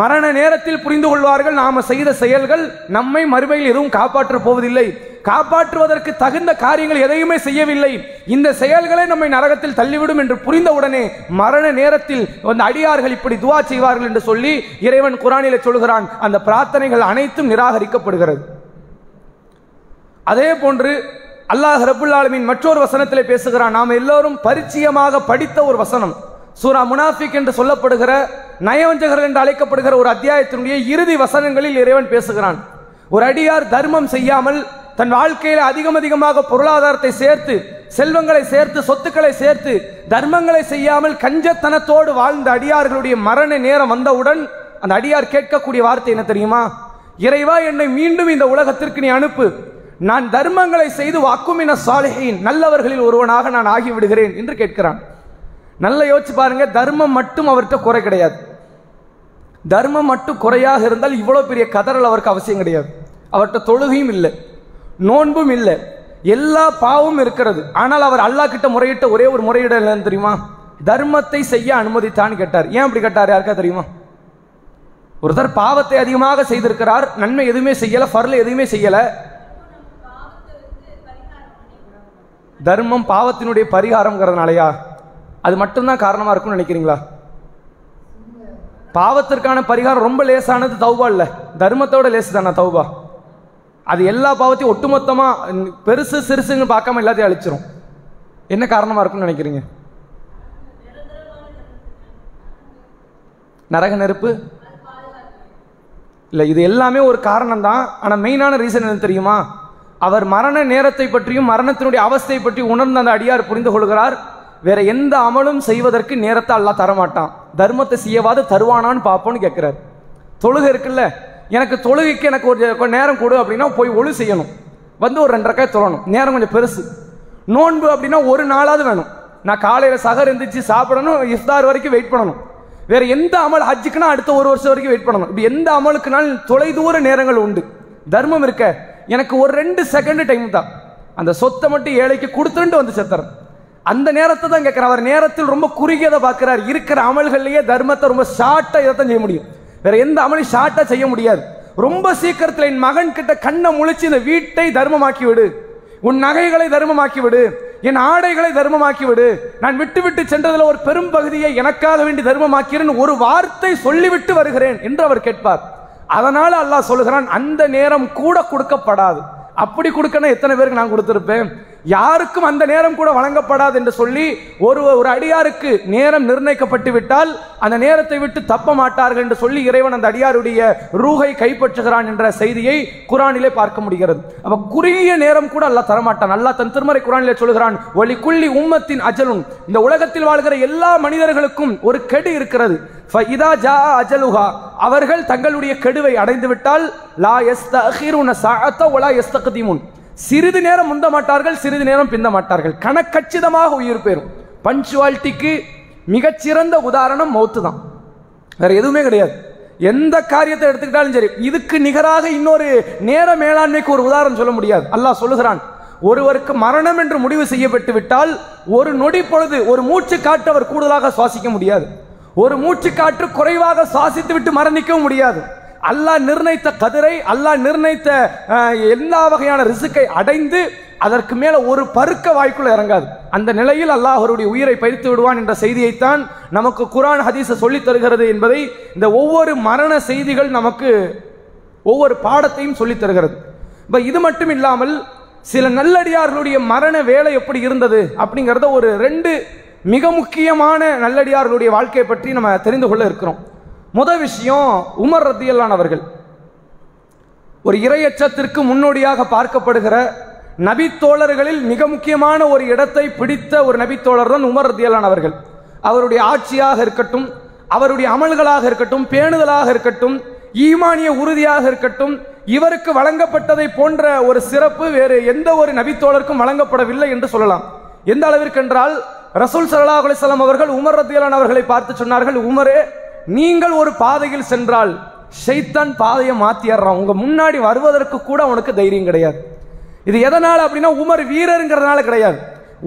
மரண நேரத்தில் புரிந்து கொள்வார்கள். நாம செய்த செயல்கள் நம்மை மறுமையில் எதுவும் காப்பாற்றப் போவதில்லை. காப்பாற்றுவதற்கு தகுந்த காரியங்கள் எதையுமே செய்யவில்லை. இந்த செயல்களை நம்மை நரகத்தில் தள்ளிவிடும் என்று புரிந்தவுடனே மரண நேரத்தில் அந்த அடியார்கள் இப்படி துவா செய்வார்கள் என்று சொல்லி இறைவன் குரானில சொல்கிறான் அந்த பிரார்த்தனைகள் அனைத்தும் நிராகரிக்கப்படுகிறது. அதே போன்று அல்லாஹ் ரபுல் மற்றொரு வசனத்திலே பேசுகிறான். நாம் எல்லோரும் பரிச்சயமாக படித்த ஒரு வசனம். சூரா முனாஃபிக் என்று சொல்லப்படுகிற நயவஞ்சகர்கள் என்று அழைக்கப்படுகிற ஒரு அத்தியாயத்தினுடைய இறுதி வசனங்களில் இறைவன் பேசுகிறான். ஒரு அடியார் தர்மம் செய்யாமல் தன் வாழ்க்கையில் அதிகம் அதிகமாக பொருளாதாரத்தை சேர்த்து செல்வங்களை சேர்த்து சொத்துக்களை சேர்த்து தர்மங்களை செய்யாமல் கஞ்சத்தனத்தோடு வாழ்ந்த அடியார்களுடைய மரண நேரம் வந்தவுடன் அந்த அடியார் கேட்கக்கூடிய வார்த்தை என்ன தெரியுமா? இறைவா என்னை மீண்டும் இந்த உலகத்திற்கு நீ அனுப்பு. நான் தர்மங்களை செய்து வாக்குமின சாலிஹின் நல்லவர்களில் ஒருவனாக நான் ஆகிவிடுகிறேன் என்று கேட்கிறான். நல்ல யோசிச்சு பாருங்க தர்மம் மட்டும் அவர்கிட்ட குறை கிடையாது. தர்மம் மட்டும் குறையாக இருந்தால் இவ்வளவு பெரிய கதறல் அவருக்கு அவசியம் கிடையாது. அவர்கிட்ட தொழுகையும் இல்லை. நோன்பும் இல்லை. எல்லா பாவமும் இருக்கிறது. ஆனால் அவர் அல்லாஹ் கிட்ட முறையிட்ட ஒரே ஒரு முறையிடல் என்னன்னு தெரியுமா? தர்மத்தை செய்ய அனுமதித்தான்னு கேட்டார். ஏன் அப்படி கேட்டார்? யாருக்கா தெரியுமா? ஒருத்தர் பாவத்தை அதிகமாக செய்திருக்கிறார். நன்மை எதுவுமே செய்யல. ஃபர்ல எதுவுமே செய்யல. தர்மம் பாவத்தினுடைய பரிகாரம்ங்கிறதுனாலயா? அது மட்டும்தான் காரணமா இருக்கும்னு நினைக்கிறீங்களா? பாவத்திற்கான பரிகாரம் ரொம்ப லேசானது தௌபா இல்லை. தர்மத்தோட லேசு தானே தௌபா? அது எல்லா பாவத்தையும் ஒட்டுமொத்தமாக பெருசு சிறுசுன்னு பார்க்காம எல்லாத்தையும் அழிச்சிரும். என்ன காரணமாக இருக்கும்னு நினைக்கிறீங்க? நரக நெருப்பு? இல்லை இது எல்லாமே ஒரு காரணம் தான் ஆனால் மெயினான ரீசன் என்ன தெரியுமா? அவர் மரண நேரத்தை பற்றியும் மரணத்தினுடைய அவஸ்தை பற்றி உணர்ந்த அந்த அடியார் புரிந்து கொள்கிறார். வேற எந்த அமலும் செய்வதற்கு நேரத்தை அல்லா தரமாட்டான். தர்மத்தை செய்யவாது தருவானான்னு பார்ப்போன்னு கேட்குறாரு. தொழுகை இருக்குல்ல? எனக்கு தொழுகைக்கு எனக்கு ஒரு நேரம் கொடு அப்படின்னா போய் ஒழு செய்யணும். வந்து ஒரு ரெண்டரைக்காய் தொழணும். நேரம் கொஞ்சம் பெருசு. நோன்பு அப்படின்னா ஒரு நாளாவது வேணும். நான் காலையில் சகர் எந்திரிச்சு சாப்பிடணும் இஃப்தார் வரைக்கும் வெயிட் பண்ணணும். வேற எந்த அமல் ஹஜ்ஜுக்குன்னா அடுத்த ஒரு வருஷம் வரைக்கும் வெயிட் பண்ணணும். இப்போ எந்த அமலுக்குனாலும் தொலைதூர நேரங்கள் உண்டு. தர்மம் இருக்க. எனக்கு ஒரு ரெண்டு செகண்ட் டைம் தான். அந்த சொத்தை மட்டும் ஏழைக்கு கொடுத்துட்டு வந்து செத்துறேன். அந்த நேரத்தை தான் கேட்குறேன் அவர் நேரத்தில் ரொம்ப குறுகியதை பார்க்குறார். இருக்கிற அமல்கள்லேயே தர்மத்தை ரொம்ப சார்ட்டாக இதை தான் செய்ய முடியும். வேற எந்த அமலையும் ஷார்ட்டா செய்ய முடியாது. ரொம்ப சீக்கிரத்தில் என் மகன் கிட்ட கண்ணை முழிச்சு இந்த வீட்டை தர்மமாக்கி விடு. உன் நகைகளை தர்மமாக்கி விடு. என் ஆடைகளை தர்மமாக்கி விடு. நான் விட்டு விட்டு சென்றதில் ஒரு பெரும் பகுதியை எனக்காக வேண்டி தர்மமாக்கிறேன் ஒரு வார்த்தை சொல்லிவிட்டு வருகிறேன் என்று அவர் கேட்பார். அதனால அல்லாஹ் சொல்லுகிறான் அந்த நேரம் கூட கொடுக்கப்படாது. அப்படி கொடுக்கணும் எத்தனை பேருக்கு நான் கொடுத்துருப்பேன்? யாருக்கும் அந்த நேரம் கூட வழங்கப்படாது என்று சொல்லி ஒரு ஒரு அடியாருக்கு நேரம் நிர்ணயிக்கப்பட்டு விட்டால் அந்த நேரத்தை விட்டு தப்ப மாட்டார்கள் என்று சொல்லி இறைவன் அந்த அடியாருடைய ரூகை கைப்பற்றுகிறான் என்ற செய்தியை குரானிலே பார்க்க முடிகிறது. அப்ப குறுகிய நேரம் கூட அல்லாஹ் தரமாட்டான். அல்லாஹ் தன் திருமறை குரானிலே சொல்கிறான் ஒளி குள்ளி உம்மத்தின் அஜலுன். இந்த உலகத்தில் வாழ்கிற எல்லா மனிதர்களுக்கும் ஒரு கெடு இருக்கிறது. ஃபஇதா ஜா அவர்கள் தங்களுடைய கெடுவை அடைந்து விட்டால் லா யஸ்தகிருன சிறிது நேரம் முந்த மாட்டார்கள் சிறிது நேரம் பிந்த மாட்டார்கள் கணக்கச்சிதமாக உயிர் பெறும். பஞ்சுவாலிட்டிக்கு மிகச்சிறந்த உதாரணம் மௌத்து தான் வேற எதுவுமே கிடையாது. எந்த காரியத்தை எடுத்துக்கிட்டாலும் சரி இதுக்கு நிகராக இன்னொரு நேர மேலாண்மைக்கு ஒரு உதாரணம் சொல்ல முடியாது. அல்லாஹ் சொல்லுகிறான் ஒருவருக்கு மரணம் என்று முடிவு செய்யப்பட்டு விட்டால் ஒரு நொடி பொழுது ஒரு மூச்சு காற்று அவர் கூடுதலாக சுவாசிக்க முடியாது. ஒரு மூச்சு காற்று குறைவாக சுவாசித்து விட்டு மரணிக்கவும் முடியாது. அல்லாஹ் நிர்ணயித்த கதிரை அல்லாஹ் நிர்ணயித்த எல்லா வகையான ரிசுக்கை அடைந்து அதற்கு மேல ஒரு பருக்க வாய்க்குள்ள இறங்காது. அந்த நிலையில் அல்லாஹ் அவருடைய உயிரை பறித்து விடுவான் என்ற செய்தியைத்தான் நமக்கு குரான் ஹதீஸ சொல்லித் தருகிறது என்பதை இந்த ஒவ்வொரு மரண செய்திகள் நமக்கு ஒவ்வொரு பாடத்தையும் சொல்லித் தருகிறது. இப்போ இது மட்டும் இல்லாமல் சில நல்லடியார்களுடைய மரண வேலை எப்படி இருந்தது அப்படிங்கிறத ஒரு ரெண்டு மிக முக்கியமான நல்லடியார்களுடைய வாழ்க்கையை பற்றி நம்ம தெரிந்து கொள்ள இருக்கிறோம். முதல் விஷயம் உமர் ரத்தியல்லானவர்கள் ஒரு இரையச்சத்திற்கு முன்னோடியாக பார்க்கப்படுகிற நபித்தோழர்களில் மிக முக்கியமான ஒரு இடத்தை பிடித்த ஒரு நபித்தோழர் தான் உமர் ரத்தியல்லானவர்கள் அவருடைய ஆட்சியாக இருக்கட்டும் அவருடைய அமல்களாக இருக்கட்டும் பேணுதலாக இருக்கட்டும் ஈமானிய உறுதியாக இருக்கட்டும் இவருக்கு வழங்கப்பட்டதை போன்ற ஒரு சிறப்பு வேறு எந்த ஒரு நபித்தோழருக்கும் வழங்கப்படவில்லை என்று சொல்லலாம். எந்த அளவிற்கு என்றால் ரசூல் சல்லா அலிசல்லாம் அவர்கள் உமர் ரத்தியலான் அவர்களை பார்த்து சொன்னார்கள் உமரே நீங்கள் ஒரு பாதையில் சென்றால் ஷைத்தான் பாதையை மாத்திடுறான் உங்க முன்னாடி வருவதற்கு கூட அவனுக்கு தைரியம் கிடையாது. இது எதனால் அப்படின்னா உமர் வீரருங்கிறதுனால கிடையாது.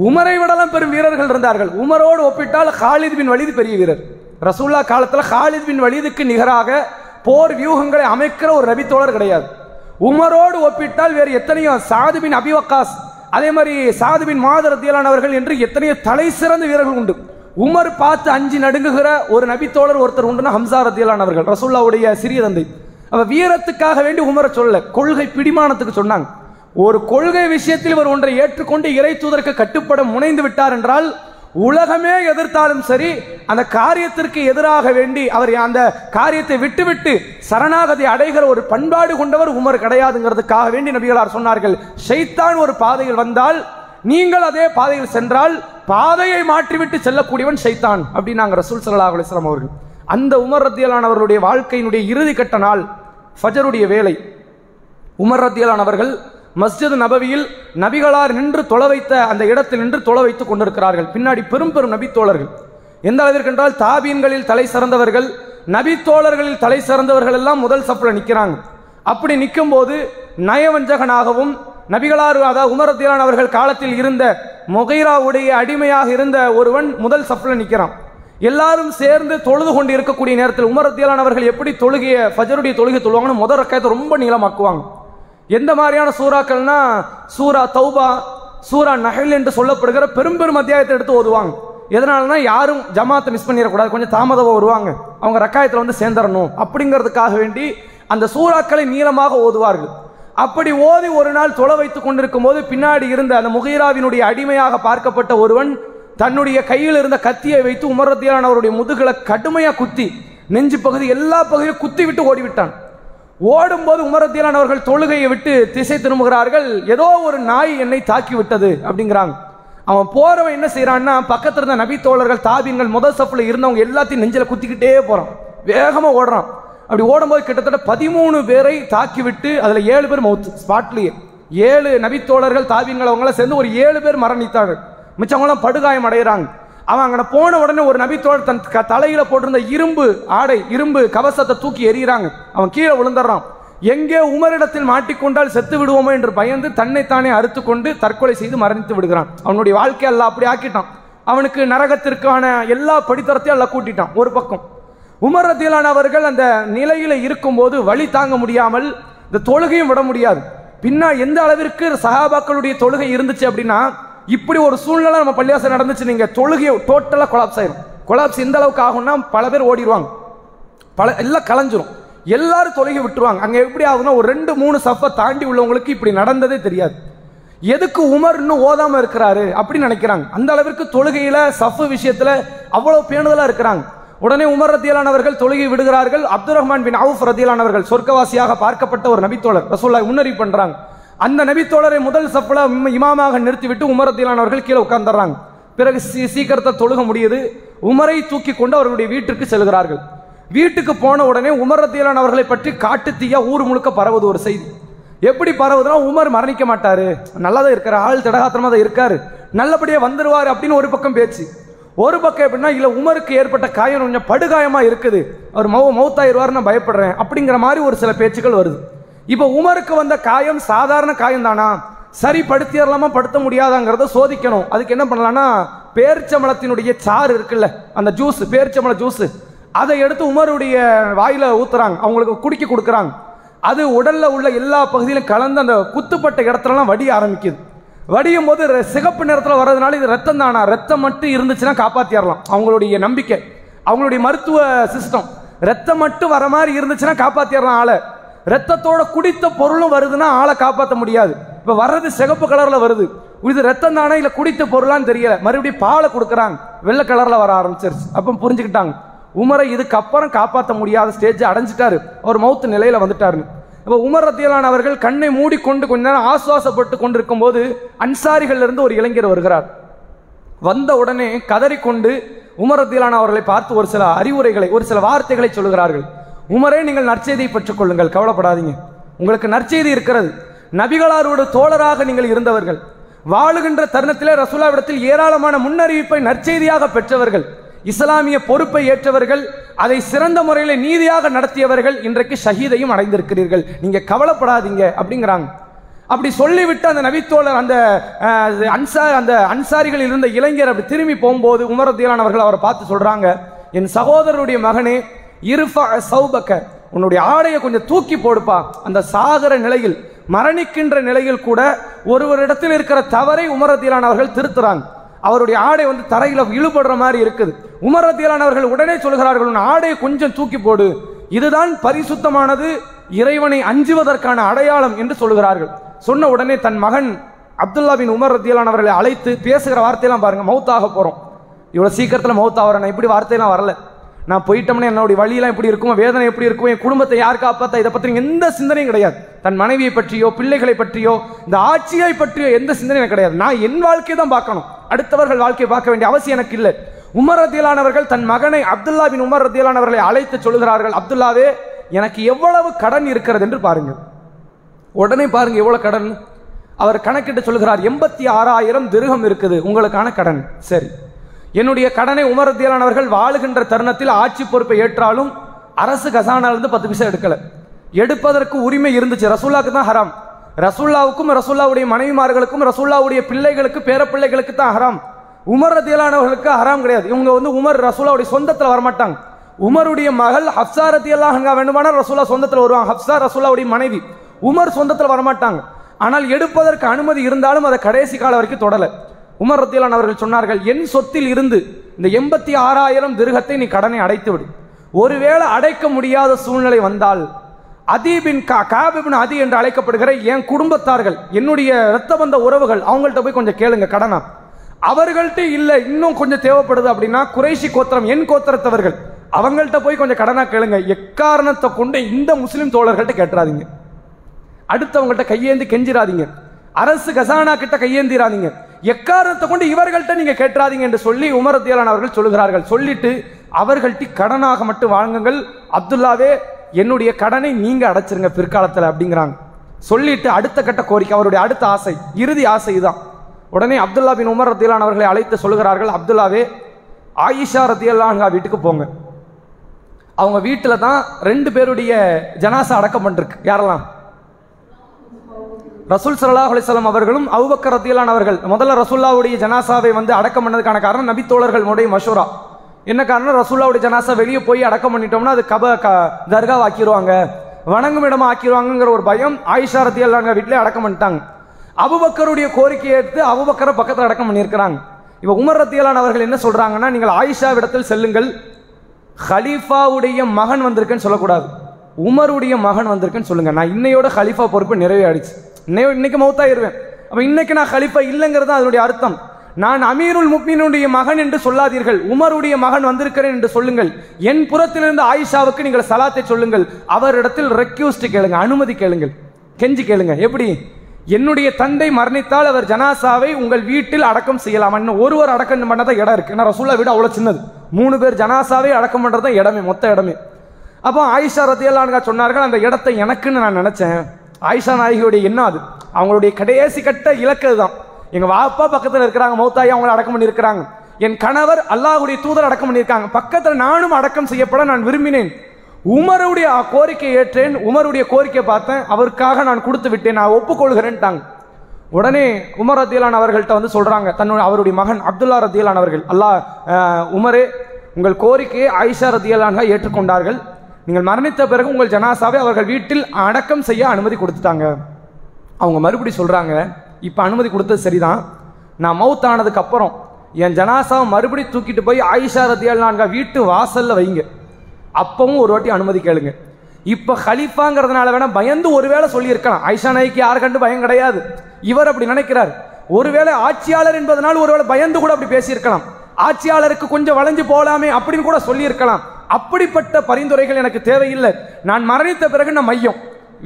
உமரை விடலாம் பெரும் வீரர்கள் இருந்தார்கள். உமரோடு ஒப்பிட்டால் ஹாலித் பின் வலிது பெரிய வீரர். ரசூல்லா காலத்தில் ஹாலித் பின் வலிதுக்கு நிகராக போர் வியூகங்களை அமைக்கிற ஒரு ரபித்தோழர் கிடையாது. உமரோடு ஒப்பிட்டால் வேறு எத்தனையோ சாது பின் அபிவக்காஸ் அதே மாதிரி சாது பின் மாதரத்தியலானவர்கள் என்று எத்தனையோ தலை சிறந்த வீரர்கள் உண்டு. உமர் பார்த்து அஞ்சு நடுங்குகிற ஒரு நபித்தோழர் ஒருத்தர் உண்டுன்னா ஹம்சா ரத்தியலானவர்கள் ரசூல்லாவுடைய சிறிய தந்தை. அவ வீரத்துக்காக வேண்டி உமரை சொல்ல கொள்கை பிடிமானத்துக்கு சொன்னாங்க. ஒரு கொள்கை விஷயத்தில் இவர் ஒன்றை ஏற்றுக்கொண்டு இறை தூதருக்கு கட்டுப்பட முனைந்து விட்டார் என்றால் உலகமே எதிர்த்தாலும் சரி அந்த காரியத்திற்கு எதிராக வேண்டி அவர் அந்த காரியத்தை விட்டுவிட்டு சரணாகதி அடைகிற ஒரு பண்பாடு கொண்டவர் உமர் கிடையாதுங்கிறதுக்காக வேண்டி நபிகளார் சொன்னார்கள். ஷைத்தான் ஒரு பாதையில் வந்தால் நீங்கள் அதே பாதையில் சென்றால் பாதையை மாற்றிவிட்டு செல்லக்கூடியவன் சைத்தான் அப்படின்னாங்க ரசூல் சல்லா அலிஸ்லாம் அவர்கள். அந்த உமர் ரத்தியலானவர்களுடைய வாழ்க்கையினுடைய இறுதி கட்ட நாள் ஃபஜருடைய வேலை. உமர் ரத்தியலானவர்கள் மஸ்ஜித் நபவியில் நபிகளார் நின்று தொலை வைத்த அந்த இடத்தில் நின்று தொலை வைத்துக் கொண்டிருக்கிறார்கள். பின்னாடி பெரும் பெரும் நபி தோழர்கள். எந்த அளவிற்கு என்றால் தாபீன்களில் தலை சிறந்தவர்கள் நபி தோழர்களில் தலை சிறந்தவர்கள் எல்லாம் முதல் சப்பில் நிற்கிறாங்க அப்படி நிற்கும் போது நயவஞ்சகனாகவும் நபிகளார் அதாவது உமரத்திலான் அவர்கள் காலத்தில் இருந்த மொகைராவுடைய அடிமையாக இருந்த ஒருவன் முதல் சஃப்ல நிற்கிறான் எல்லாரும் சேர்ந்து தொழுது கொண்டு இருக்கக்கூடிய நேரத்தில் உமரத்தியலானவர்கள் எப்படி தொழுகைய ஃபஜருடைய தொழுகை தொழுவாங்கன்னு முதல் ரக்காயத்தை ரொம்ப நீளமாக்குவாங்க. எந்த மாதிரியான சூறாக்கள்னா சூரா தௌபா சூரா நகல் என்று சொல்லப்படுகிற பெரும் பெரும் அத்தியாயத்தை எடுத்து ஓதுவாங்க. எதனாலனா யாரும் ஜமாத்தை மிஸ் பண்ணிடக்கூடாது கொஞ்சம் தாமதமாக வருவாங்க. அவங்க ரக்காயத்தில் வந்து சேர்ந்துடணும் அப்படிங்கிறதுக்காக வேண்டி அந்த சூறாக்களை நீளமாக ஓதுவார்கள். அப்படி ஓதி ஒரு நாள் தொலை வைத்துக் கொண்டிருக்கும் போது பின்னாடி இருந்த அந்த முகீராவினுடைய அடிமையாக பார்க்கப்பட்ட ஒருவன் தன்னுடைய கையில் இருந்த கத்தியை வைத்து உமரத்தியான அவருடைய முதுகலை கடுமையாக குத்தி நெஞ்சு பகுதி எல்லா பகுதியும் குத்தி விட்டு ஓடிவிட்டான். ஓடும்போது உமரத்தியலான் அவர்கள் தொழுகையை விட்டு திசை திரும்புகிறார்கள். ஏதோ ஒரு நாய் என்னை தாக்கி விட்டது அப்படிங்கிறாங்க. அவன் போறவன் என்ன செய்யறான்னா பக்கத்துல இருந்த நபி தோழர்கள் தாபியங்கள் முதல் சப்புல இருந்தவங்க எல்லாத்தையும் நெஞ்சில குத்திக்கிட்டே போறான். வேகமா ஓடுறான். அப்படி ஓடும்போது கிட்டத்தட்ட பதிமூணு பேரை தாக்கிவிட்டு அதில் ஏழு பேர் மவுத்து ஸ்பாட்லேயே. ஏழு நபித்தோழர்கள் தாவிங்கள் அவங்களாம் சேர்ந்து ஒரு ஏழு பேர் மரணித்தார்கள் மிச்சவங்களாம் படுகாயம் அடைகிறாங்க. அவன் அங்கே போன உடனே ஒரு நபித்தோழர் தன் க- தலையில் போட்டிருந்த இரும்பு ஆடை இரும்பு கவசத்தை தூக்கி எறிகிறாங்க. அவன் கீழே விழுந்துடுறான். எங்கே உமரிடத்தில் மாட்டிக்கொண்டால் செத்து விடுவோமோ என்று பயந்து தன்னைத்தானே அறுத்து கொண்டு தற்கொலை செய்து மரணித்து விடுகிறான். அவனுடைய வாழ்க்கையை எல்லாம் அப்படி ஆக்கிட்டான். அவனுக்கு நரகத்திற்கான எல்லா படித்தரத்தையும் எல்லாம் கூட்டிட்டான். ஒரு பக்கம். உமர் ரத்தியலான அவர்கள் அந்த நிலையில இருக்கும்போது வழி தாங்க முடியாமல் இந்த தொழுகையும் விட முடியாது. பின்னா எந்த அளவிற்கு சஹாபாக்களுடைய தொழுகை இருந்துச்சு அப்படின்னா இப்படி ஒரு சூழ்நிலை நம்ம பள்ளியாசம் நடந்துச்சு நீங்க தொழுகை டோட்டலாக கொலாப்ஸ் ஆயிரும். கொலாப்ஸ் எந்த அளவுக்கு ஆகும்னா பல பேர் ஓடிடுவாங்க. பல எல்லாம் கலைஞ்சிரும். எல்லாரும் தொழுகை விட்டுருவாங்க. அங்க எப்படி ஆகுதுன்னா ஒரு ரெண்டு மூணு சஃபை தாண்டி உள்ளவங்களுக்கு இப்படி நடந்ததே தெரியாது. எதுக்கு உமர் இன்னும் ஓதாம இருக்கிறாரு அப்படின்னு நினைக்கிறாங்க. அந்த அளவிற்கு தொழுகையில சஃபு விஷயத்துல அவ்வளவு பேணுதலா இருக்கிறாங்க. உடனே உமர் ரத்தியலானவர்கள் தொழுகி விடுகிறார்கள். அப்துல் ரஹ்மான் பின் அவுஃப் ரத்தியலானவர்கள் சொர்க்கவாசியாக பார்க்கப்பட்ட ஒரு நபித்தோழர். ரசூல்லா உன்னறி பண்றாங்க. அந்த நபித்தோழரை முதல் சஃப்ல இமாமாக நிறுத்திவிட்டு உமர் ரத்தியலானவர்கள் கீழே உட்கார்ந்துறாங்க பிறகு சீ- சீக்கிரத்தை தொழுக முடியுது. உமரை தூக்கி கொண்டு அவர்களுடைய வீட்டிற்கு செல்கிறார்கள். வீட்டுக்கு போன உடனே உமர் ரத்தியலான் அவர்களை பற்றி காட்டு தீயா ஊர் முழுக்க பரவுது ஒரு செய்தி. எப்படி பரவுதுன்னா உமர் மரணிக்க மாட்டாரு. நல்லா தான் ஆள் திடகாத்திரமா தான் இருக்காரு. நல்லபடியா வந்துருவாரு அப்படின்னு ஒரு பக்கம் பேச்சு. ஒரு பக்கம் எப்படின்னா இல்லை உமருக்கு ஏற்பட்ட காயம் கொஞ்சம் படுகாயமாக இருக்குது. அவர் மௌ மௌத்தாயிருவாரு நான் பயப்படுறேன். அப்படிங்கிற மாதிரி ஒரு சில பேச்சுக்கள் வருது. இப்போ உமருக்கு வந்த காயம் சாதாரண காயம் தானா சரி படுத்திடலாமா படுத்த முடியாதாங்கிறத சோதிக்கணும். அதுக்கு என்ன பண்ணலான்னா பேரிச்சம்பளத்தினுடைய சாறு இருக்குல்ல அந்த ஜூஸ் பேரிச்சம்பள ஜூஸ் அதை எடுத்து உமருடைய வாயில் ஊத்துறாங்க. அவங்களுக்கு குடிக்க கொடுக்குறாங்க. அது உடலில் உள்ள எல்லா பகுதியிலும் கலந்து அந்த குத்துப்பட்ட இடத்துலலாம் வடிய ஆரம்பிக்குது. வடியும் போது சிகப்பு நிறத்தில் வர்றதுனால இது ரத்தம் தானா ரத்தம் மட்டும் இருந்துச்சுன்னா காப்பாற்றிடலாம் அவங்களுடைய நம்பிக்கை. அவங்களுடைய மருத்துவ சிஸ்டம் ரத்தம் மட்டும் வர மாதிரி இருந்துச்சுன்னா காப்பாற்றிடலாம் ஆளை. ரத்தத்தோட குடித்த பொருளும் வருதுன்னா ஆளை காப்பாற்ற முடியாது. இப்போ வர்றது சிகப்பு கலரில் வருது. இது ரத்தம் தானே இல்லை குடித்த பொருளான்னு தெரியல. மறுபடியும் பாலை கொடுக்குறாங்க. வெள்ளை கலரில் வர ஆரம்பிச்சிருச்சு. அப்போ புரிஞ்சுக்கிட்டாங்க. உமரை இதுக்கப்புறம் காப்பாற்ற முடியாத ஸ்டேஜ் அடைஞ்சிட்டாரு. அவர் மவுத்து நிலையில் வந்துட்டாருன்னு. அப்போ உமர் ரத்தியலான் அவர்கள் கண்ணை மூடிக்கொண்டு கொஞ்ச நேரம் ஆசுவாசப்பட்டு கொண்டிருக்கும் போது அன்சாரிகளிலிருந்து ஒரு இளைஞர் வருகிறார். வந்த உடனே கதறிக்கொண்டு உமர் ரத்தியலான் அவர்களை பார்த்து ஒரு சில அறிவுரைகளை ஒரு சில வார்த்தைகளை சொல்லுகிறார்கள். உமரே நீங்கள் நற்செய்தியை பெற்றுக்கொள்ளுங்கள் கவலைப்படாதீங்க. உங்களுக்கு நற்செய்தி இருக்கிறது. நபிகளாரோட தோழராக நீங்கள் இருந்தவர்கள். வாழுகின்ற தருணத்திலே ரசூலாவிடத்தில் ஏராளமான முன்னறிவிப்பை நற்செய்தியாக பெற்றவர்கள். இஸ்லாமிய பொறுப்பை ஏற்றவர்கள் அதை சிறந்த முறையில் நீதியாக நடத்தியவர்கள் இன்றைக்கு ஷஹீதையும் அடைந்திருக்கிறீர்கள். நீங்க கவலைப்படாதீங்க அப்படிங்கிறாங்க. அப்படி சொல்லிவிட்டு அந்த நபித்தோழர் அந்த அன்சார் அந்த அன்சாரிகள் இருந்த இளைஞர் அப்படி திரும்பி போகும்போது உமரத்தியலான் அவர்கள் அவரை பார்த்து சொல்றாங்க என் சகோதரருடைய மகனே இருஃபா சௌபக்க உன்னுடைய ஆடையை கொஞ்சம் தூக்கி போடுப்பா. அந்த சாகர நிலையில் மரணிக்கின்ற நிலையில் கூட ஒருவரிடத்தில் இருக்கிற தவறை உமரத்தியலான் அவர்கள் திருத்துறாங்க. அவருடைய ஆடை வந்து தரையில் இழுபடுற மாதிரி இருக்குது. உமர் அவர்கள் உடனே சொல்கிறார்கள் உன் ஆடையை கொஞ்சம் தூக்கி போடு. இதுதான் பரிசுத்தமானது. இறைவனை அஞ்சுவதற்கான அடையாளம் என்று சொல்கிறார்கள். சொன்ன உடனே தன் மகன் அப்துல்லா பின் உமர் ரத்தியலானவர்களை அழைத்து பேசுகிற வார்த்தையெல்லாம் பாருங்க மௌத்தாக போகிறோம் இவ்வளோ சீக்கிரத்தில் மௌத்தாக மௌத்தாகிறேன் நான் இப்படி வார்த்தையெல்லாம் வரல. நான் போயிட்டோம்னா என்னுடைய வழியெல்லாம் எப்படி இருக்கும் வேதனை எப்படி இருக்கும் என் குடும்பத்தை யார் காப்பாத்தா இதை பற்றி எந்த சிந்தனையும் கிடையாது. தன் மனைவியை பற்றியோ பிள்ளைகளை பற்றியோ இந்த ஆட்சியை பற்றியோ எந்த சிந்தனையும் எனக்கு கிடையாது. நான் என் வாழ்க்கையை தான் பார்க்கணும். அடுத்தவர்கள் வாழ்க்கையை பார்க்க வேண்டிய அவசியம் எனக்கு இல்லை. உமர் ரத்தியலானவர்கள் தன் மகனை அப்துல்லா பின் உமர் ரத்தியலானவர்களை அழைத்து சொல்கிறார்கள் அப்துல்லாவே எனக்கு எவ்வளவு கடன் இருக்கிறது என்று பாருங்கள். உடனே பாருங்க எவ்வளவு கடன்? அவர் கணக்கிட்டு சொல்கிறார் எண்பத்தி ஆறாயிரம் திருகம் இருக்குது உங்களுக்கான கடன். சரி. என்னுடைய கடனை உமரத்தியலானவர்கள் வாழுகின்ற தருணத்தில் ஆட்சி பொறுப்பை ஏற்றாலும் அரசு கசானாலிருந்து பத்து பைசா எடுக்கல. எடுப்பதற்கு உரிமை இருந்துச்சு. ரசூல்லாவுக்கு தான் ஹராம். ரசூல்லாவுக்கும் ரசூல்லாவுடைய மனைவிமார்களுக்கும் ரசூல்லாவுடைய பிள்ளைகளுக்கு பேரப்பிள்ளைகளுக்கு தான் ஹராம். உமர் ரத்தியலானவர்களுக்கு ஹராம் கிடையாது. இவங்க வந்து உமர் ரசூல்லாவுடைய சொந்தத்தில் வரமாட்டாங்க. உமருடைய மகள் ஹப்சா ரத்தியல்லா வேண்டுமானால் ரசூல்லா சொந்தத்தில் வருவாங்க. ஹப்சா ரசூல்லாவுடைய மனைவி. உமர் சொந்தத்தில் வரமாட்டாங்க. ஆனால் எடுப்பதற்கு அனுமதி இருந்தாலும் அதை கடைசி காலம் வரைக்கும் தொடலை. உமர் ரத்தியலான் அவர்கள் சொன்னார்கள் என் சொத்தில் இருந்து இந்த எண்பத்தி ஆறாயிரம் திருகத்தை நீ கடனை அடைத்து விடு ஒருவேளை அடைக்க முடியாத சூழ்நிலை வந்தால் அதீபின் கா காபிபின் அதி என்று அழைக்கப்படுகிற என் குடும்பத்தார்கள் என்னுடைய இரத்த பந்த உறவுகள் அவங்கள்ட்ட போய் கொஞ்சம் கேளுங்க கடனா? அவர்கள்ட்ட இல்லை இன்னும் கொஞ்சம் தேவைப்படுது அப்படின்னா குறைஷி கோத்திரம் என் கோத்திரத்தவர்கள் அவங்கள்ட்ட போய் கொஞ்சம் கடனா கேளுங்க. எக்காரணத்தை கொண்டு இந்த முஸ்லீம் தோழர்கள்ட்ட கேட்டுறாதீங்க. அடுத்தவங்கள்ட்ட கையேந்தி கெஞ்சிராதீங்க. அரசு கசானா கிட்ட கையேந்திராதீங்க. எக்காரணத்தை கொண்டு இவர்கள்ட்ட நீங்க கேட்றாதீங்க என்று சொல்லி உமரத்தியலான் அவர்கள் சொல்லுகிறார்கள். சொல்லிட்டு அவர்கள்ட்டி கடனாக மட்டும் வாங்குங்கள். அப்துல்லாவே என்னுடைய கடனை நீங்க அடைச்சிருங்க பிற்காலத்தில் அப்படிங்கிறாங்க. சொல்லிட்டு அடுத்த கட்ட கோரிக்கை அவருடைய அடுத்த ஆசை இறுதி ஆசை இதுதான். உடனே அப்துல்லா பின் உமர் ரத்தியலான் அவர்களை அழைத்து சொல்லுகிறார்கள் அப்துல்லாவே ஆயிஷா ரத்தியல்லான்கா வீட்டுக்கு போங்க. அவங்க வீட்டில் தான் ரெண்டு பேருடைய ஜனாசா அடக்கம் பண்ணிருக்கு யாரெல்லாம்? ரசூல் சல்லா அலைஹி அவர்களும் அபூபக்கர் ரத்தியலான் அவர்கள் முதல்ல ரசூல்லாவுடைய ஜனாசாவை வந்து அடக்கம் பண்ணதுக்கான காரணம் நபி தோழர்களுடைய மஷூரா. என்ன காரணம்? ரசூல்லாவுடைய ஜனாசா வெளியே போய் அடக்கம் பண்ணிட்டோம்னா அது கப க தர்காவை ஆக்கிடுவாங்க வணங்கும் இடமா ஆக்கிடுவாங்கங்கிற ஒரு பயம் ஆயிஷா ரத்தியல்லாங்க வீட்டிலே அடக்கம் பண்ணிட்டாங்க. அபுபக்கருடைய கோரிக்கையை எடுத்து அபுபக்கரை பக்கத்தில் அடக்கம் பண்ணியிருக்கிறாங்க. இப்போ உமர் ரத்தியலான் அவர்கள் என்ன சொல்றாங்கன்னா நீங்கள் ஆயிஷா இடத்தில் செல்லுங்கள். ஹலீஃபாவுடைய மகன் வந்திருக்குன்னு சொல்லக்கூடாது. உமருடைய மகன் வந்திருக்குன்னு சொல்லுங்க. நான் இன்னையோட ஹலீஃபா பொறுப்பு நிறைவேறிச்சு இன்னையோ இன்னைக்கு மௌத்தாயிருவேன். அப்போ இன்னைக்கு நான் ஹலீஃபா இல்லைங்கிறது தான் அதனுடைய அர்த்தம். நான் அமீருல் முக்மீனுடைய மகன் என்று சொல்லாதீர்கள். உமருடைய மகன் வந்திருக்கிறேன் என்று சொல்லுங்கள். என் புறத்திலிருந்து ஆயிஷாவுக்கு நீங்கள் சலாத்தை சொல்லுங்கள். அவரிடத்தில் ரெக்யூஸ்ட் கேளுங்க அனுமதி கேளுங்கள். கெஞ்சி கேளுங்க. எப்படி? என்னுடைய தந்தை மரணித்தால் அவர் ஜனாசாவை உங்கள் வீட்டில் அடக்கம் செய்யலாம். இன்னும் ஒருவர் அடக்கம் பண்ணதான் இடம் இருக்கு. ஏன்னா ரசூல்லா வீடு அவ்வளோ சின்னது. மூணு பேர் ஜனாசாவை அடக்கம் பண்ணுறது தான் இடமே மொத்த இடமே. அப்போ ஆயிஷா ரத்தியல்லான்கா சொன்னார்கள் அந்த இடத்தை எனக்குன்னு நான் நினச்சேன். ஆயிஷா நாயகியுடைய எண்ணம் அது. அவங்களுடைய கடைசி கட்ட இலக்கு அதுதான். எங்கள் வாப்பா பக்கத்தில் இருக்கிறாங்க மௌத்தாயி அவங்கள அடக்கம் பண்ணியிருக்கிறாங்க. என் கணவர் அல்லாஹ்வுடைய தூதர் அடக்கம் பண்ணியிருக்காங்க. பக்கத்தில் நானும் அடக்கம் செய்யப்பட நான் விரும்பினேன். உமருடைய கோரிக்கை ஏற்றேன். உமருடைய கோரிக்கை பார்த்தேன். அவருக்காக நான் கொடுத்து விட்டேன். நான் ஒப்புக்கொள்கிறேன்ட்டாங்க. உடனே உமர் ரத்தியலான் அவர்கள்ட்ட வந்து சொல்கிறாங்க தன்னுடைய அவருடைய மகன் அப்துல்லா ரத்தியலான் அவர்கள் அல்லாஹ் உமரே உங்கள் கோரிக்கையை ஆயிஷா ரத்தியலானாக ஏற்றுக்கொண்டார்கள். நீங்கள் மரணித்த பிறகு உங்கள் ஜனாசாவை அவர்கள் வீட்டில் அடக்கம் செய்ய அனுமதி கொடுத்துட்டாங்க. அவங்க மறுபடி சொல்கிறாங்க இப்போ அனுமதி கொடுத்தது சரிதான். நான் மவுத் ஆனதுக்கு அப்புறம் என் ஜனாசாவை மறுபடி தூக்கிட்டு போய் ஆயிஷா ரத்தியலான்கா வீட்டு வாசலில் வைங்க. அப்பவும் ஒரு வாட்டி அனுமதி கேளுங்க. இப்போ ஹலீஃபாங்கிறதுனால வேணா பயந்து ஒருவேளை சொல்லியிருக்கலாம். ஐஷா நாய்க்கு யார் கண்டு பயம் கிடையாது. இவர் அப்படி நினைக்கிறார். ஒருவேளை ஆட்சியாளர் என்பதனால் ஒருவேளை பயந்து கூட அப்படி பேசியிருக்கலாம். ஆட்சியாளருக்கு கொஞ்சம் வளைஞ்சு போகலாமே அப்படின்னு கூட சொல்லியிருக்கலாம். அப்படிப்பட்ட பரிந்துரைகள் எனக்கு தேவையில்லை. நான் மரணித்த பிறகு நான் மையம்.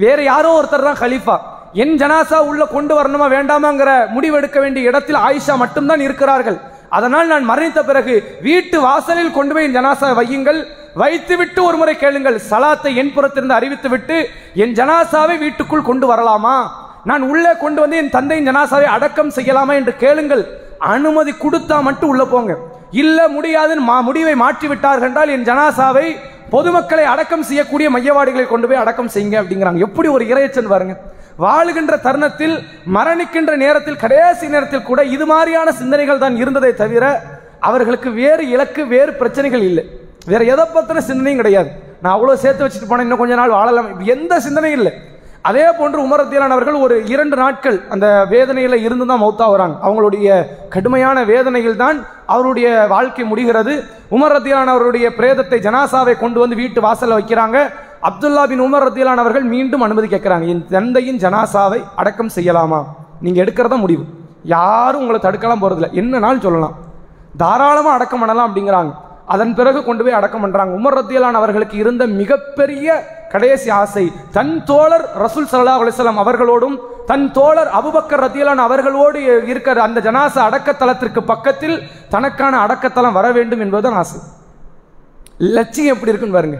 வேற யாரோ ஒருத்தர் தான் ஹலீஃபா என் ஜனாசா உள்ள கொண்டு வரணுமா வேண்டாமாங்கிற முடிவெடுக்க வேண்டிய இடத்தில் ஆயிஷா மட்டும்தான் இருக்கிறார்கள். அதனால் நான் மரணித்த பிறகு வீட்டு வாசலில் கொண்டு போய் என் ஜனாசா வையுங்கள். வைத்துவிட்டு ஒரு முறை கேளுங்கள். சலாத்தை என் புறத்திலிருந்து அறிவித்து விட்டு என் ஜனாசாவை வீட்டுக்குள் கொண்டு வரலாமா? நான் உள்ளே கொண்டு வந்து என் தந்தையின் ஜனாசாவை அடக்கம் செய்யலாமா என்று கேளுங்கள். அனுமதி கொடுத்தா மட்டும் உள்ள போங்க. இல்லை முடியாதுன்னு மா- முடிவை மாற்றிவிட்டார்கள் என்றால் என் ஜனாசாவை பொதுமக்களை அடக்கம் செய்யக்கூடிய மையவாடிகளை கொண்டு போய் அடக்கம் செய்யுங்க அப்படிங்கிறாங்க. எப்படி ஒரு இறையச்சன் பாருங்க. வாழுகின்ற தருணத்தில் மரணிக்கின்ற நேரத்தில் கடைசி நேரத்தில் கூட இது மாதிரியான சிந்தனைகள் தான் இருந்ததை தவிர அவர்களுக்கு வேறு இலக்கு வேறு பிரச்சனைகள் இல்லை. வேற எதை பத்தின சிந்தனையும் கிடையாது. நான் அவ்வளோ சேர்த்து வச்சுட்டு போனேன் இன்னும் கொஞ்ச நாள் வாழலாம். எந்த சிந்தனையும் இல்லை. அதே போன்று உமரத்தியலான் அவர்கள் ஒரு இரண்டு நாட்கள் அந்த வேதனையில் இருந்து தான் மௌத்தா வராங்க அவங்களுடைய கடுமையான வேதனையில் தான் அவருடைய வாழ்க்கை முடிகிறது. உமர் அவருடைய பிரேதத்தை ஜனாசாவை கொண்டு வந்து வீட்டு வாசலில் வைக்கிறாங்க. அப்துல்லா பின் உமர் அவர்கள் மீண்டும் அனுமதி கேட்கிறாங்க. என் தந்தையின் ஜனாசாவை அடக்கம் செய்யலாமா? நீங்கள் எடுக்கிறதா முடிவு. யாரும் உங்களை தடுக்கலாம் போறதில்ல. என்னன்னாலும் சொல்லலாம்? தாராளமாக அடக்கம் பண்ணலாம் அப்படிங்கிறாங்க. அதன் பிறகு கொண்டு போய் அடக்கம் பண்றாங்க. உமர் ரத்தியலான் அவர்களுக்கு இருந்த மிகப்பெரிய கடைசி ஆசை தன் தோழர் ரசூல் சல்லா அலிஸ்லாம் அவர்களோடும் தன் தோழர் அபுபக்கர் ரத்தியலான் அவர்களோடு இருக்கிற அந்த ஜனாசா அடக்கத்தலத்திற்கு பக்கத்தில் தனக்கான அடக்கத்தலம் வர வேண்டும் என்பதுதான் ஆசை. லட்சியம் எப்படி இருக்குன்னு பாருங்க.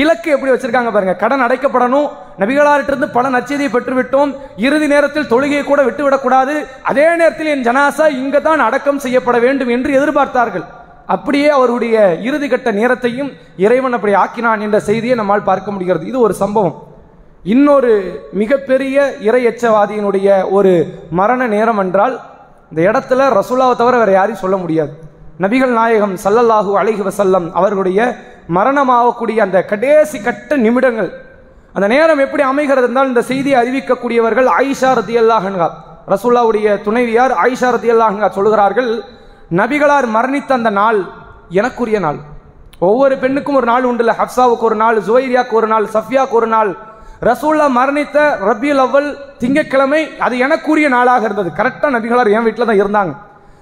இலக்கு எப்படி வச்சிருக்காங்க பாருங்க. கடன் அடைக்கப்படணும். நபிகளாரிட்டிருந்து பல நச்செய்தியை பெற்றுவிட்டோம். இறுதி நேரத்தில் தொழுகையை கூட விட்டுவிடக்கூடாது. அதே நேரத்தில் என் ஜனாசா இங்கே தான் அடக்கம் செய்யப்பட வேண்டும் என்று எதிர்பார்த்தார்கள். அப்படியே அவருடைய இறுதி கட்ட நேரத்தையும் இறைவன் அப்படி ஆக்கினான் என்ற செய்தியை நம்மால் பார்க்க முடிகிறது. இது ஒரு சம்பவம். இன்னொரு மிகப்பெரிய இறை எச்சவாதியினுடைய ஒரு மரண நேரம் என்றால் இந்த இடத்துல ரசூலாவை தவிர வேற யாரையும் சொல்ல முடியாது. நபிகள் நாயகம் சல்லல்லாஹு அழகி வசல்லம் அவர்களுடைய மரணமாகக்கூடிய அந்த கடைசி கட்ட நிமிடங்கள் அந்த நேரம் எப்படி அமைகிறது என்றால் இந்த செய்தியை அறிவிக்கக்கூடியவர்கள் ஆயிஷா ரதியல்லாஹன்கா ரசூல்லாவுடைய துணைவியார் ஆயிஷா ரதியல்லாஹன்கா சொல்கிறார்கள் நபிகளார் மரணித்த அந்த நாள் எனக்குரிய நாள். ஒவ்வொரு பெண்ணுக்கும் ஒரு நாள் உண்டுல. ஹப்சாவுக்கு ஒரு நாள் ஜுவைரியாக்கு ஒரு நாள் சஃபியாவுக்கு ஒரு நாள். ரசூல்லா மரணித்த ரபியுல் அவ்வல் திங்கட்கிழமை அது எனக்குரிய நாளாக இருந்தது. கரெக்டாக நபிகளார் என் வீட்டில் தான் இருந்தாங்க.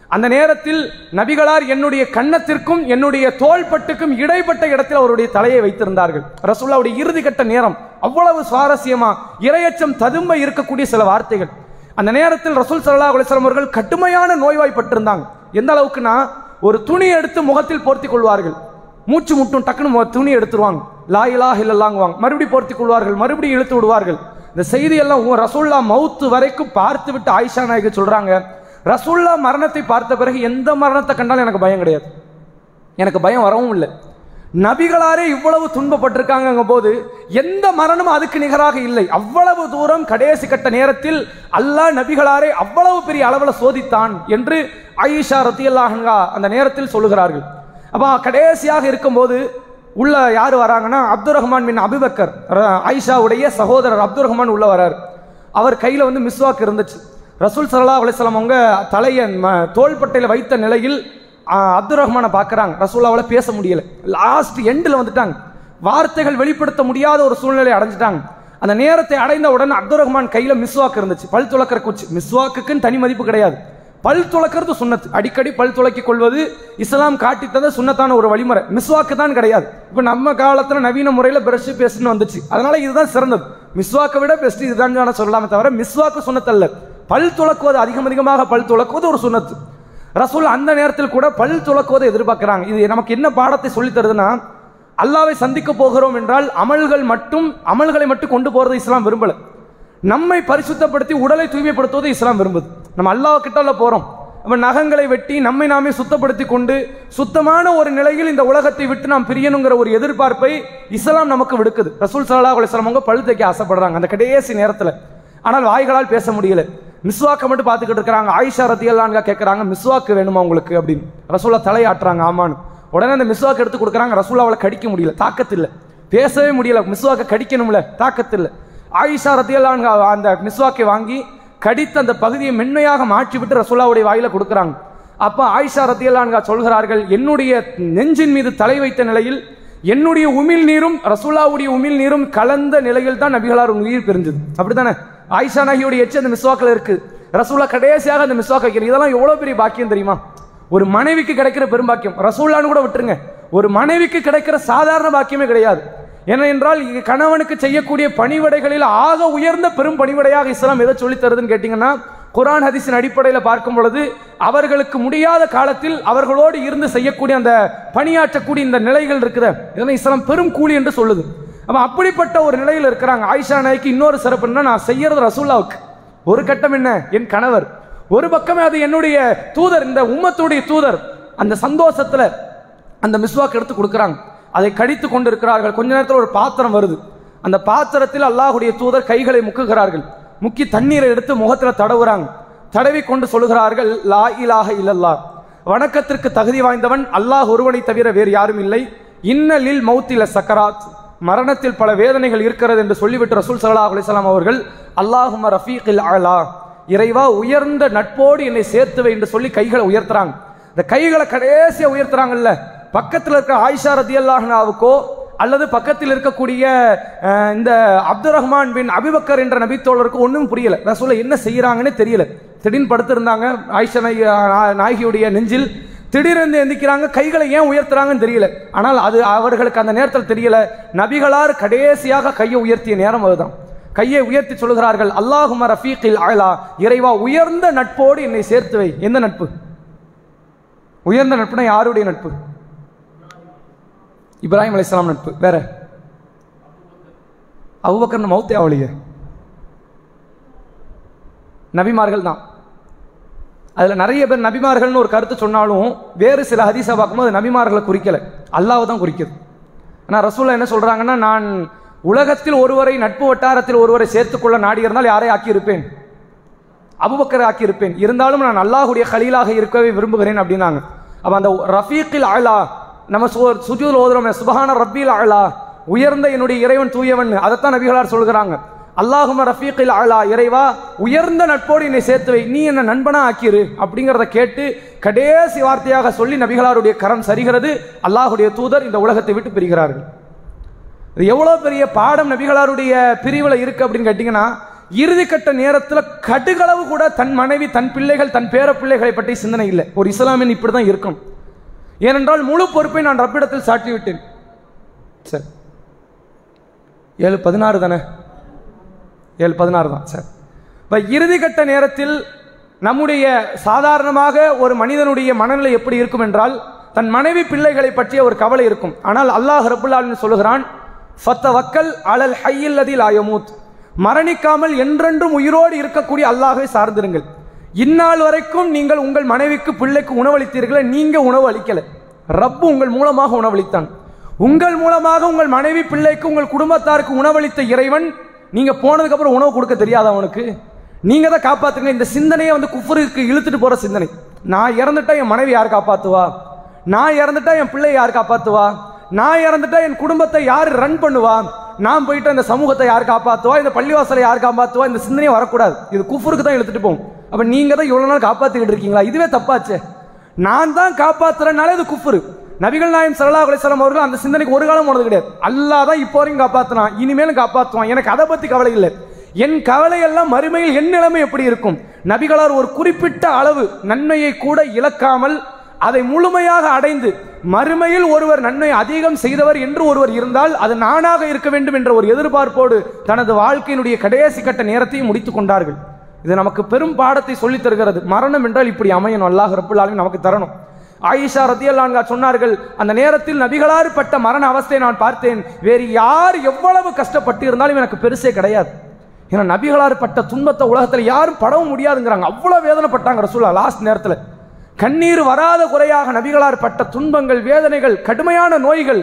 அந்த நேரத்தில் நபிகளார் என்னுடைய கன்னத்திற்கும் என்னுடைய தோள்பட்டுக்கும் இடைப்பட்ட இடத்தில் அவருடைய தலையை வைத்திருந்தார்கள். ரசூல்லாவுடைய இறுதி கட்ட நேரம் அவ்வளவு சுவாரஸ்யமா இரையச்சம் ததும்ப இருக்கக்கூடிய சில வார்த்தைகள். அந்த நேரத்தில் ரசூல் சல்லா அலிஸ்லாம் அவர்கள் கடுமையான நோய்வாய்ப்பட்டிருந்தாங்க. எந்த அளவுக்குன்னா ஒரு துணி எடுத்து முகத்தில் போர்த்தி கொள்வார்கள். மூச்சு முட்டும் டக்குன்னு துணி எடுத்துருவாங்க. லா இலாஹ இல்லல்லாங்குவாங்க. மறுபடியும் போர்த்தி கொள்வார்கள். மறுபடியும் இழுத்து விடுவார்கள். இந்த செய்தியெல்லாம் உன் ரசூல்லா மவுத்து வரைக்கும் பார்த்து விட்டு ஆயிஷா நாயகி சொல்கிறாங்க ரசூல்லா மரணத்தை பார்த்த பிறகு எந்த மரணத்தை கண்டாலும் எனக்கு பயம் கிடையாது. எனக்கு பயம் வரவும் இல்லை. நபிகளாரே இவ்வளவு துன்பப்பட்டிருக்காங்க போது எந்த மரணமும் அதுக்கு நிகராக இல்லை. அவ்வளவு தூரம் கடைசி கட்ட நேரத்தில் அல்லாஹ் நபிகளாரே அவ்வளவு பெரிய அளவில் சோதித்தான் என்று ஆயிஷா ரத்தியல்லாஹன்கா அந்த நேரத்தில் சொல்லுகிறார்கள். அப்போ கடைசியாக இருக்கும்போது உள்ள யார் வராங்கன்னா அப்துல் ரஹ்மான் மின் அபிபக்கர் ஐஷாவுடைய ஆயிஷாவுடைய சகோதரர் அப்துல் ரஹ்மான் உள்ள வரார். அவர் கையில் வந்து மிஸ்வாக் இருந்துச்சு. ரசூல் சல்லா அலிஸ்லாம் அவங்க தலையை ம- வைத்த நிலையில் அப்துல் ரஹ்மானை பார்க்குறாங்க. ரசூல்லாவில் பேச முடியலை. லாஸ்ட் எண்டில் வந்துட்டாங்க. வார்த்தைகள் வெளிப்படுத்த முடியாத ஒரு சூழ்நிலை அடைஞ்சிட்டாங்க. அந்த நேரத்தை அடைந்த உடனே அப்துல் ரஹ்மான் கையில் மிஸ்வாக்கு இருந்துச்சு. பல் துளக்கிற குச்சி. மிஸ்வாக்குக்குன்னு தனி மதிப்பு கிடையாது. பல் துளக்கிறது சுண்ணத்து. அடிக்கடி பல் துளக்கிக் கொள்வது இஸ்லாம் காட்டித்தத சுண்ணத்தான சுன்னத்தான ஒரு வழிமுறை. மிஸ்வாக்கு தான் கிடையாது. இப்போ நம்ம காலத்தில் நவீன முறையில் பிரஷ் பேஸ்ட்னு வந்துச்சு. அதனால இதுதான் சிறந்தது. மிஸ்வாக்கை விட பெஸ்ட் இதுதான் சொல்லலாமே தவிர மிஸ்வாக்கு சுண்ணத்தல்ல. பல் துளக்குவது அதிகம் அதிகமாக பல் துளக்குவது ஒரு சுண்ணத்து. ரசூல் அந்த நேரத்தில் கூட பல் துளக்குவதை எதிர்பார்க்கிறாங்க. இது நமக்கு என்ன பாடத்தை சொல்லித் தருதுன்னா அல்லாவை சந்திக்க போகிறோம் என்றால் அமல்கள் மட்டும் அமல்களை மட்டும் கொண்டு போறது இஸ்லாம் விரும்பல. நம்மை பரிசுத்தப்படுத்தி உடலை தூய்மைப்படுத்துவது இஸ்லாம் விரும்புது. நம்ம அல்லாஹ் கிட்ட போறோம். நம்ம நகங்களை வெட்டி நம்மை நாமே சுத்தப்படுத்தி கொண்டு சுத்தமான ஒரு நிலையில் இந்த உலகத்தை விட்டு நாம் பிரியணுங்கிற ஒரு எதிர்பார்ப்பை இஸ்லாம் நமக்கு விடுக்குது. ரசூல் சல்லா அலிஸ்லாம் அவங்க பல் தைக்க ஆசைப்படுறாங்க அந்த கடைசி நேரத்தில். ஆனால் வாய்களால் பேச முடியல. மிஸ்வாக்கை மட்டும் பார்த்துக்கிட்டு இருக்கிறாங்க. ஆயிஷா ரத்தியல்லான்கா கேட்குறாங்க மிஸ்வாக்கு வேணுமா உங்களுக்கு அப்படின்னு. ரசூலா தலையாட்டுறாங்க ஆமான்னு. உடனே அந்த மிஸ்வாக்கு எடுத்து கொடுக்குறாங்க ரசூலாவால் கடிக்க முடியல தாக்கத்தில்லை. பேசவே முடியல மிஸ்வாக்கை கடிக்கணும்ல தாக்கத்தில்லை. ஆயிஷா ரத்தியல்லான்கா அந்த மிஸ்வாக்கை வாங்கி கடித்த அந்த பகுதியை மென்மையாக மாற்றி விட்டு ரசூலாவுடைய வாயில கொடுக்குறாங்க. அப்போ ஆயிஷா ரத்தியல்லான்கா சொல்கிறார்கள் என்னுடைய நெஞ்சின் மீது தலை வைத்த நிலையில் என்னுடைய உமிழ் நீரும் ரசூலாவுடைய உமிழ் நீரும் கலந்த நிலையில் தான் நபிகளார் உயிர் பிரிஞ்சது அப்படித்தானே? ஆயிஷா நகியுடைய எச்சு அந்த மிஸ்வாக்கில் இருக்குது ரசூலா கடைசியாக அந்த மிஸ்வாக் வைக்கிறது இதெல்லாம் எவ்வளோ பெரிய பாக்கியம் தெரியுமா? ஒரு மனைவிக்கு கிடைக்கிற பெரும்பாக்கியம் ரசூல்லான்னு கூட விட்டுருங்க. ஒரு மனைவிக்கு கிடைக்கிற சாதாரண பாக்கியமே கிடையாது. ஏனென்றால் கணவனுக்கு செய்யக்கூடிய பணிவடைகளில் ஆக உயர்ந்த பெரும் பணிவடையாக இஸ்லாம் எதை சொல்லித் தருதுன்னு கேட்டிங்கன்னா குரான் ஹதீஸின் அடிப்படையில் பார்க்கும் பொழுது அவர்களுக்கு முடியாத காலத்தில் அவர்களோடு இருந்து செய்யக்கூடிய அந்த பணியாற்றக்கூடிய இந்த நிலைகள் இருக்குது. இதனால் இஸ்லாம் பெரும் கூலி என்று சொல்லுது. அப்போ அப்படிப்பட்ட ஒரு நிலையில் இருக்கிறாங்க. ஆயிஷா நாய்க்கு இன்னொரு சிறப்பு என்ன நான் செய்யறது ரசூல்லாவுக்கு. ஒரு கட்டம் என்ன? என் கணவர். ஒரு பக்கமே அது என்னுடைய தூதர் இந்த உம்மத்துடைய தூதர். அந்த சந்தோஷத்தில் அந்த மிஸ்வாக் எடுத்து கொடுக்குறாங்க. அதை கடித்து கொண்டிருக்கிறார்கள். கொஞ்ச நேரத்தில் ஒரு பாத்திரம் வருது. அந்த பாத்திரத்தில் அல்லாஹுடைய தூதர் கைகளை முக்குகிறார்கள். முக்கி தண்ணீரை எடுத்து முகத்தில் தடவுறாங்க. தடவி கொண்டு சொல்லுகிறார்கள் லா இலாக இல்லல்லா. வணக்கத்திற்கு தகுதி வாய்ந்தவன் அல்லாஹ் ஒருவனை தவிர வேறு யாரும் இல்லை. இன்னலில் மௌத்தில சக்கராத். மரணத்தில் பல வேதனைகள் இருக்கிறது என்று சொல்லிவிட்டு ரசூல் சல்லா அலிஸ்லாம் அவர்கள் அல்லாஹும ரஃபீக்கில் அலா. இறைவா உயர்ந்த நட்போடு என்னை சேர்த்துவை என்று சொல்லி கைகளை உயர்த்துறாங்க. இந்த கைகளை கடைசியாக உயர்த்துறாங்கல்ல. பக்கத்தில் இருக்கிற ஆயிஷா ரதி அல்லாஹனாவுக்கோ அல்லது பக்கத்தில் இருக்கக்கூடிய இந்த அப்துல் ரஹ்மான் பின் அபிபக்கர் என்ற நபித்தோழருக்கு ஒன்றும் புரியல. ரசூலை என்ன செய்யறாங்கன்னு தெரியல. திடீர்னு படுத்திருந்தாங்க. ஆயிஷா நாயகியுடைய நெஞ்சில் திடீரென்று எந்திக்கிறாங்க கைகளை ஏன் உயர்த்துறாங்கன்னு தெரியல. ஆனால் அது அவர்களுக்கு அந்த நேரத்தில் தெரியல. நபிகளார் கடைசியாக கையை உயர்த்திய நேரம் அதுதான். கையை உயர்த்தி சொல்கிறார்கள் அல்லாஹும ரஃபீக்கில் இறைவா உயர்ந்த நட்போடு என்னை சேர்த்து வை. எந்த நட்பு? உயர்ந்த நட்புனா யாருடைய நட்பு? இப்ராஹிம் அலிஸ்லாம் நட்பு. வேற? அபூபக்கர் மௌத்தே அவளியே நபிமார்கள் தான் அதில் நிறைய பேர் நபிமார்கள்னு ஒரு கருத்து சொன்னாலும் வேறு சில ஹதீஸை பார்க்கும்போது அது நபிமார்களை குறிக்கலை. அல்லாஹ் தான் குறிக்குது. ஆனால் ரசூலா என்ன சொல்கிறாங்கன்னா நான் உலகத்தில் ஒருவரை நட்பு வட்டாரத்தில் ஒருவரை சேர்த்துக்கொள்ள நாடி இருந்தால் யாரை ஆக்கியிருப்பேன்? அபுபக்கர் இருந்தாலும் நான் அல்லாஹுடைய கலீலாக இருக்கவே விரும்புகிறேன் அப்படின்னாங்க. அப்போ அந்த ரஃபீக்கில் அலா நம்ம சு- சுஜூதுல ஓதுறோமே சுபஹான ரப்பீல் அலா உயர்ந்த என்னுடைய இறைவன் தூயவன் அதைத்தான் நபிகளார் சொல்கிறாங்க அல்லாஹும ரஃபீக்கில் ஆலா இறைவா உயர்ந்த நட்போடு என்னை சேர்த்து வை. நீ என்ன நண்பனா ஆக்கிரு அப்படிங்கிறத கேட்டு கடைசி வார்த்தையாக சொல்லி நபிகளாருடைய கரம் சரிகிறது. அல்லாஹுடைய தூதர் இந்த உலகத்தை விட்டு பிரிகிறார்கள். இது எவ்வளோ பெரிய பாடம் நபிகளாருடைய பிரிவில் இருக்கு அப்படின்னு கேட்டிங்கன்னா இறுதிக்கட்ட நேரத்தில் கடுகளவு கூட தன் மனைவி தன் பிள்ளைகள் தன் பேர பிள்ளைகளை பற்றி சிந்தனை இல்லை. ஒரு இஸ்லாமின் இப்படி தான் இருக்கும் ஏனென்றால் முழு பொறுப்பை நான் ரப்பிடத்தில் சாட்டி விட்டேன் சரி. ஏழு பதினாறு தானே? ஏழு பதினாறு தான் சார். இப்போ இறுதிக்கட்ட நேரத்தில் நம்முடைய சாதாரணமாக ஒரு மனிதனுடைய மனநிலை எப்படி இருக்கும் என்றால் தன் மனைவி பிள்ளைகளை பற்றிய ஒரு கவலை இருக்கும். ஆனால் அல்லாஹ் ரபுல்லாலின் சொல்லுகிறான் ஃபத்த வக்கல் அலல் ஹையில்லதில் ஆயமூத் மரணிக்காமல் என்றென்றும் உயிரோடு இருக்கக்கூடிய அல்லாஹை சார்ந்திருங்கள். இந்நாள் வரைக்கும் நீங்கள் உங்கள் மனைவிக்கு பிள்ளைக்கு உணவளித்தீர்களே நீங்க உணவு அளிக்கல. ரப்பு உங்கள் மூலமாக உணவளித்தான். உங்கள் மூலமாக உங்கள் மனைவி பிள்ளைக்கு உங்கள் குடும்பத்தாருக்கு உணவளித்த இறைவன் நீங்க போனதுக்கப்புறம் உணவு கொடுக்க தெரியாத அவனுக்கு நீங்க தான் காப்பாத்துங்க இந்த சிந்தனையை வந்து குஃபருக்கு இழுத்துட்டு போற சிந்தனை. நான் இறந்துட்டா என் மனைவி யார் காப்பாத்துவா? நான் இறந்துட்டா என் பிள்ளை யார் காப்பாத்துவா? நான் இறந்துட்டா என் குடும்பத்தை யார் ரன் பண்ணுவா? நான் போயிட்டு அந்த சமூகத்தை யார் காப்பாத்துவா? இந்த பள்ளிவாசலை யார் காப்பாத்துவா? இந்த சிந்தனையே வரக்கூடாது. இது குஃபருக்கு தான் இழுத்துட்டு போகும். அப்ப நீங்க தான் இவ்வளவு நாள் காப்பாத்திக்கிட்டு இருக்கீங்களா? இதுவே தப்பாச்சே. நான் தான் காப்பாத்துறேனாலே இது குஃபுரு. நபிகள் நாயம் ஸல்லல்லாஹு அலைஹி அவர்கள் அந்த சிந்தனைக்கு ஒரு காலம் போனது கிடையாது. அல்லா தான் இப்போ வரைக்கும் காப்பாற்றினான் இனிமேலும் காப்பாற்றுவான் எனக்கு அதை பற்றி கவலை இல்லை. என் கவலையெல்லாம் மறுமையில் என் நிலைமை எப்படி இருக்கும்? நபிகளார் ஒரு குறிப்பிட்ட அளவு நன்மையை கூட இழக்காமல் அதை முழுமையாக அடைந்து மறுமையில் ஒருவர் நன்மை அதிகம் செய்தவர் என்று ஒருவர் இருந்தால் அது நானாக இருக்க வேண்டும் என்ற ஒரு எதிர்பார்ப்போடு தனது வாழ்க்கையினுடைய கடைசி கட்ட நேரத்தையும் முடித்துக் கொண்டார்கள். இது நமக்கு பெரும் பாடத்தை சொல்லித் தருகிறது. மரணம் என்றால் இப்படி அமையணும். அல்லாஹ் ரப்புல் நமக்கு தரணும். ஆயிஷா ரத்தியல்லான்கா சொன்னார்கள் அந்த நேரத்தில் நபிகளாறு பட்ட மரண அவஸ்தையை நான் பார்த்தேன். வேறு யார் எவ்வளவு கஷ்டப்பட்டு இருந்தாலும் எனக்கு பெருசே கிடையாது. ஏன்னா நபிகளாறு பட்ட துன்பத்தை உலகத்தில் யாரும் படவும் முடியாதுங்கிறாங்க. அவ்வளோ வேதனைப்பட்டாங்க ரசூலா லாஸ்ட் நேரத்தில். கண்ணீர் வராத குறையாக நபிகளார் பட்ட துன்பங்கள் வேதனைகள் கடுமையான நோய்கள்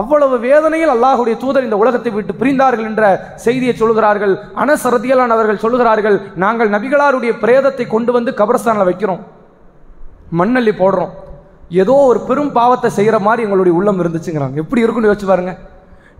அவ்வளவு வேதனையில் அல்லாஹுடைய தூதர் இந்த உலகத்தை விட்டு பிரிந்தார்கள் என்ற செய்தியை சொல்கிறார்கள் அனசரதியலான் அவர்கள் சொல்கிறார்கள் நாங்கள் நபிகளாருடைய பிரேதத்தை கொண்டு வந்து கபரஸ்தானில் வைக்கிறோம். மண்ணள்ளி போடுறோம். ஏதோ ஒரு பெரும் பாவத்தை செய்கிற மாதிரி எங்களுடைய உள்ளம் இருந்துச்சுங்கிறாங்க. எப்படி இருக்குன்னு யோசிச்சு பாருங்க.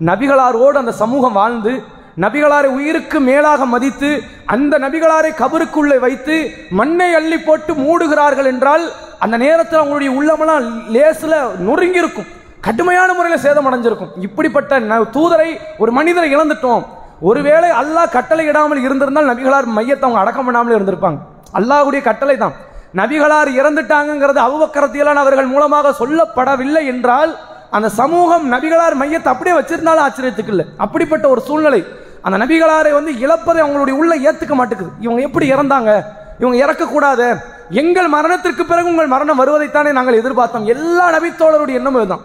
நபிகளாரோடு அந்த சமூகம் வாழ்ந்து நபிகளாரை உயிருக்கு மேலாக மதித்து அந்த நபிகளாரை கபருக்குள்ளே வைத்து மண்ணை அள்ளி போட்டு மூடுகிறார்கள் என்றால் அந்த நேரத்தில் அவங்களுடைய உள்ளமெல்லாம் லேசில் நொறுங்கி இருக்கும் கடுமையான முறையில் சேதம் அடைஞ்சிருக்கும். இப்படிப்பட்ட ந- தூதரை ஒரு மனிதரை இழந்துட்டோம். ஒருவேளை அல்லாஹ் கட்டளை இடாமல் இருந்திருந்தால் நபிகளார் மையத்தை அவங்க அடக்கம் பண்ணாமல் இருந்திருப்பாங்க. அல்லாஹுடைய கட்டளை தான் நபிகளார் இறந்துட்டாங்கிறது அவுபக்கரத்தியலான அவர்கள் மூலமாக சொல்லப்படவில்லை என்றால் அந்த சமூகம் நபிகளார் மையத்தை அப்படியே வச்சிருந்தாலும் ஆச்சரியத்துக்கு இல்லை. அப்படிப்பட்ட ஒரு சூழ்நிலை. அந்த நபிகளாரை வந்து இழப்பதை அவங்களுடைய உள்ள ஏத்துக்க மாட்டேங்குது. இவங்க எப்படி இறந்தாங்க? இவங்க இறக்கக்கூடாது? எங்கள் மரணத்திற்கு பிறகு உங்கள் மரணம் வருவதைத்தானே நாங்கள் எதிர்பார்த்தோம். எல்லா நபித்தோழருடைய எண்ணமும் இதுதான்.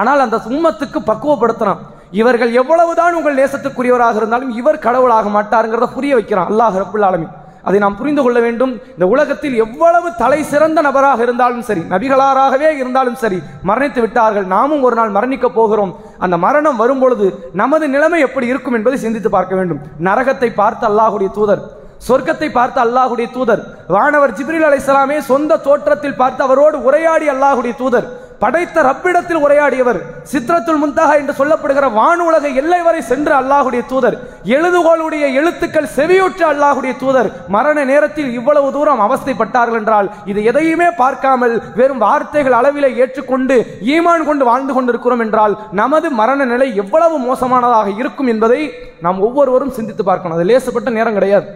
ஆனால் அந்த உம்மத்துக்கு பக்குவப்படுத்துகிறான் இவர்கள் எவ்வளவுதான் உங்கள் நேசத்துக்குரியவராக இருந்தாலும் இவர் கடவுளாக மாட்டாருங்கிறத புரிய வைக்கிறான். அல்லாஹ் ரபுல் ஆலமின். அதை நாம் புரிந்து கொள்ள வேண்டும். இந்த உலகத்தில் எவ்வளவு தலை சிறந்த நபராக இருந்தாலும் சரி நபிகளாராகவே இருந்தாலும் சரி மரணித்து விட்டார்கள். நாமும் ஒரு நாள் மரணிக்க போகிறோம். அந்த மரணம் வரும்பொழுது நமது நிலைமை எப்படி இருக்கும் என்பதை சிந்தித்து பார்க்க வேண்டும். நரகத்தை பார்த்து அல்லாஹுடைய தூதர் சொர்க்கத்தை பார்த்த அல்லாஹுடைய தூதர் வானவர் ஜிப்ரில் அலைசலாமே சொந்த தோற்றத்தில் பார்த்து அவரோடு உரையாடி அல்லாஹுடைய தூதர் படைத்த ரப்பிடத்தில் உரையாடியவர் சித்ரத்துல் முன்தஹா என்று சொல்லப்படுகிற வானுலக எல்லை வரை சென்று அல்லாஹுடைய தூதர் எழுதுகோளுடைய எழுத்துக்கள் செவியுற்ற அல்லாஹுடைய தூதர் மரண நேரத்தில் இவ்வளவு தூரம் அவஸ்தைப்பட்டார்கள் என்றால் இது எதையுமே பார்க்காமல் வெறும் வார்த்தைகள் அளவிலே ஏற்றுக்கொண்டு ஈமான் கொண்டு வாழ்ந்து கொண்டிருக்கிறோம் என்றால் நமது மரண நிலை எவ்வளவு மோசமானதாக இருக்கும் என்பதை நாம் ஒவ்வொருவரும் சிந்தித்து பார்க்கணும். அது லேசப்பட்ட நேரம் கிடையாது.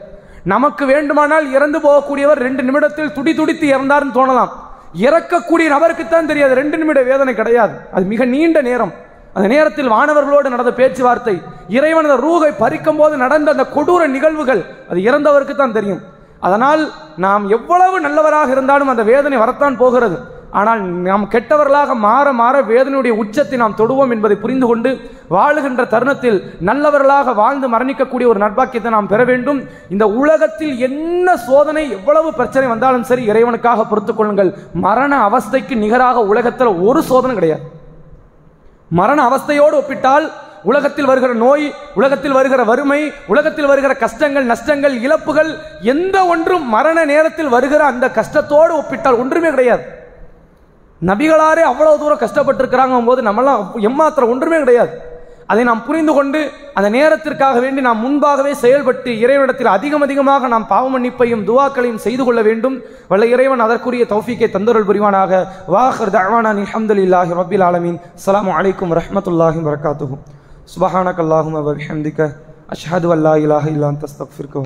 நமக்கு வேண்டுமானால் இறந்து போகக்கூடியவர் ரெண்டு நிமிடத்தில் துடி துடித்து இறந்தார்னு தோணலாம். இறக்கக்கூடிய நபருக்கு தான் தெரியாது. ரெண்டு நிமிட வேதனை கிடையாது. அது மிக நீண்ட நேரம். அந்த நேரத்தில் வானவர்களோடு நடந்த பேச்சுவார்த்தை இறைவன் அந்த ரூகை பறிக்கும் போது நடந்த அந்த கொடூர நிகழ்வுகள் அது இறந்தவருக்கு தான் தெரியும். அதனால் நாம் எவ்வளவு நல்லவராக இருந்தாலும் அந்த வேதனை வரத்தான் போகிறது. ஆனால் நாம் கெட்டவர்களாக மாற மாற வேதனையுடைய உச்சத்தை நாம் தொடுவோம் என்பதை புரிந்து கொண்டு வாழுகின்ற தருணத்தில் நல்லவர்களாக வாழ்ந்து மரணிக்கக்கூடிய ஒரு நட்பாக்கியத்தை நாம் பெற வேண்டும். இந்த உலகத்தில் என்ன சோதனை எவ்வளவு பிரச்சனை வந்தாலும் சரி இறைவனுக்காக பொறுத்துக்கொள்ளுங்கள் மரண அவஸ்தைக்கு நிகராக உலகத்தில் ஒரு சோதனை கிடையாது. மரண அவஸ்தையோடு ஒப்பிட்டால் உலகத்தில் வருகிற நோய் உலகத்தில் வருகிற வறுமை உலகத்தில் வருகிற கஷ்டங்கள் நஷ்டங்கள் இழப்புகள் எந்த ஒன்றும் மரண நேரத்தில் வருகிற அந்த கஷ்டத்தோடு ஒப்பிட்டால் ஒன்றுமே கிடையாது. நபிகளாரே அவ்வளவு தூரம் கஷ்டப்பட்டிருக்கிறாங்க போது நம்மளாம் எம்மாத்திரம் ஒன்றுமே கிடையாது. அதை நாம் புரிந்து கொண்டு அந்த நேரத்திற்காக வேண்டி நாம் முன்பாகவே செயல்பட்டு இறைவனிடத்தில் அதிகம் அதிகமாக நாம் பாவ மன்னிப்பையும் துவாக்களையும் செய்து கொள்ள வேண்டும். வல்ல இறைவன் அதற்குரிய தௌஃபீக்கை தந்தருள் புரிவானாக. வாஹர் தவானான் அல்ஹம்துலில்லாஹி ரபில் ஆலமீன். சலாம் அலைக்கும் ரஹமத்துல்லாஹி வரகாத்துகும் சுபஹான கல்லாஹும் அவர் அஷ்ஹது அல்லா இலாஹ இல்லா அன்த அஸ்தக்ஃபிருக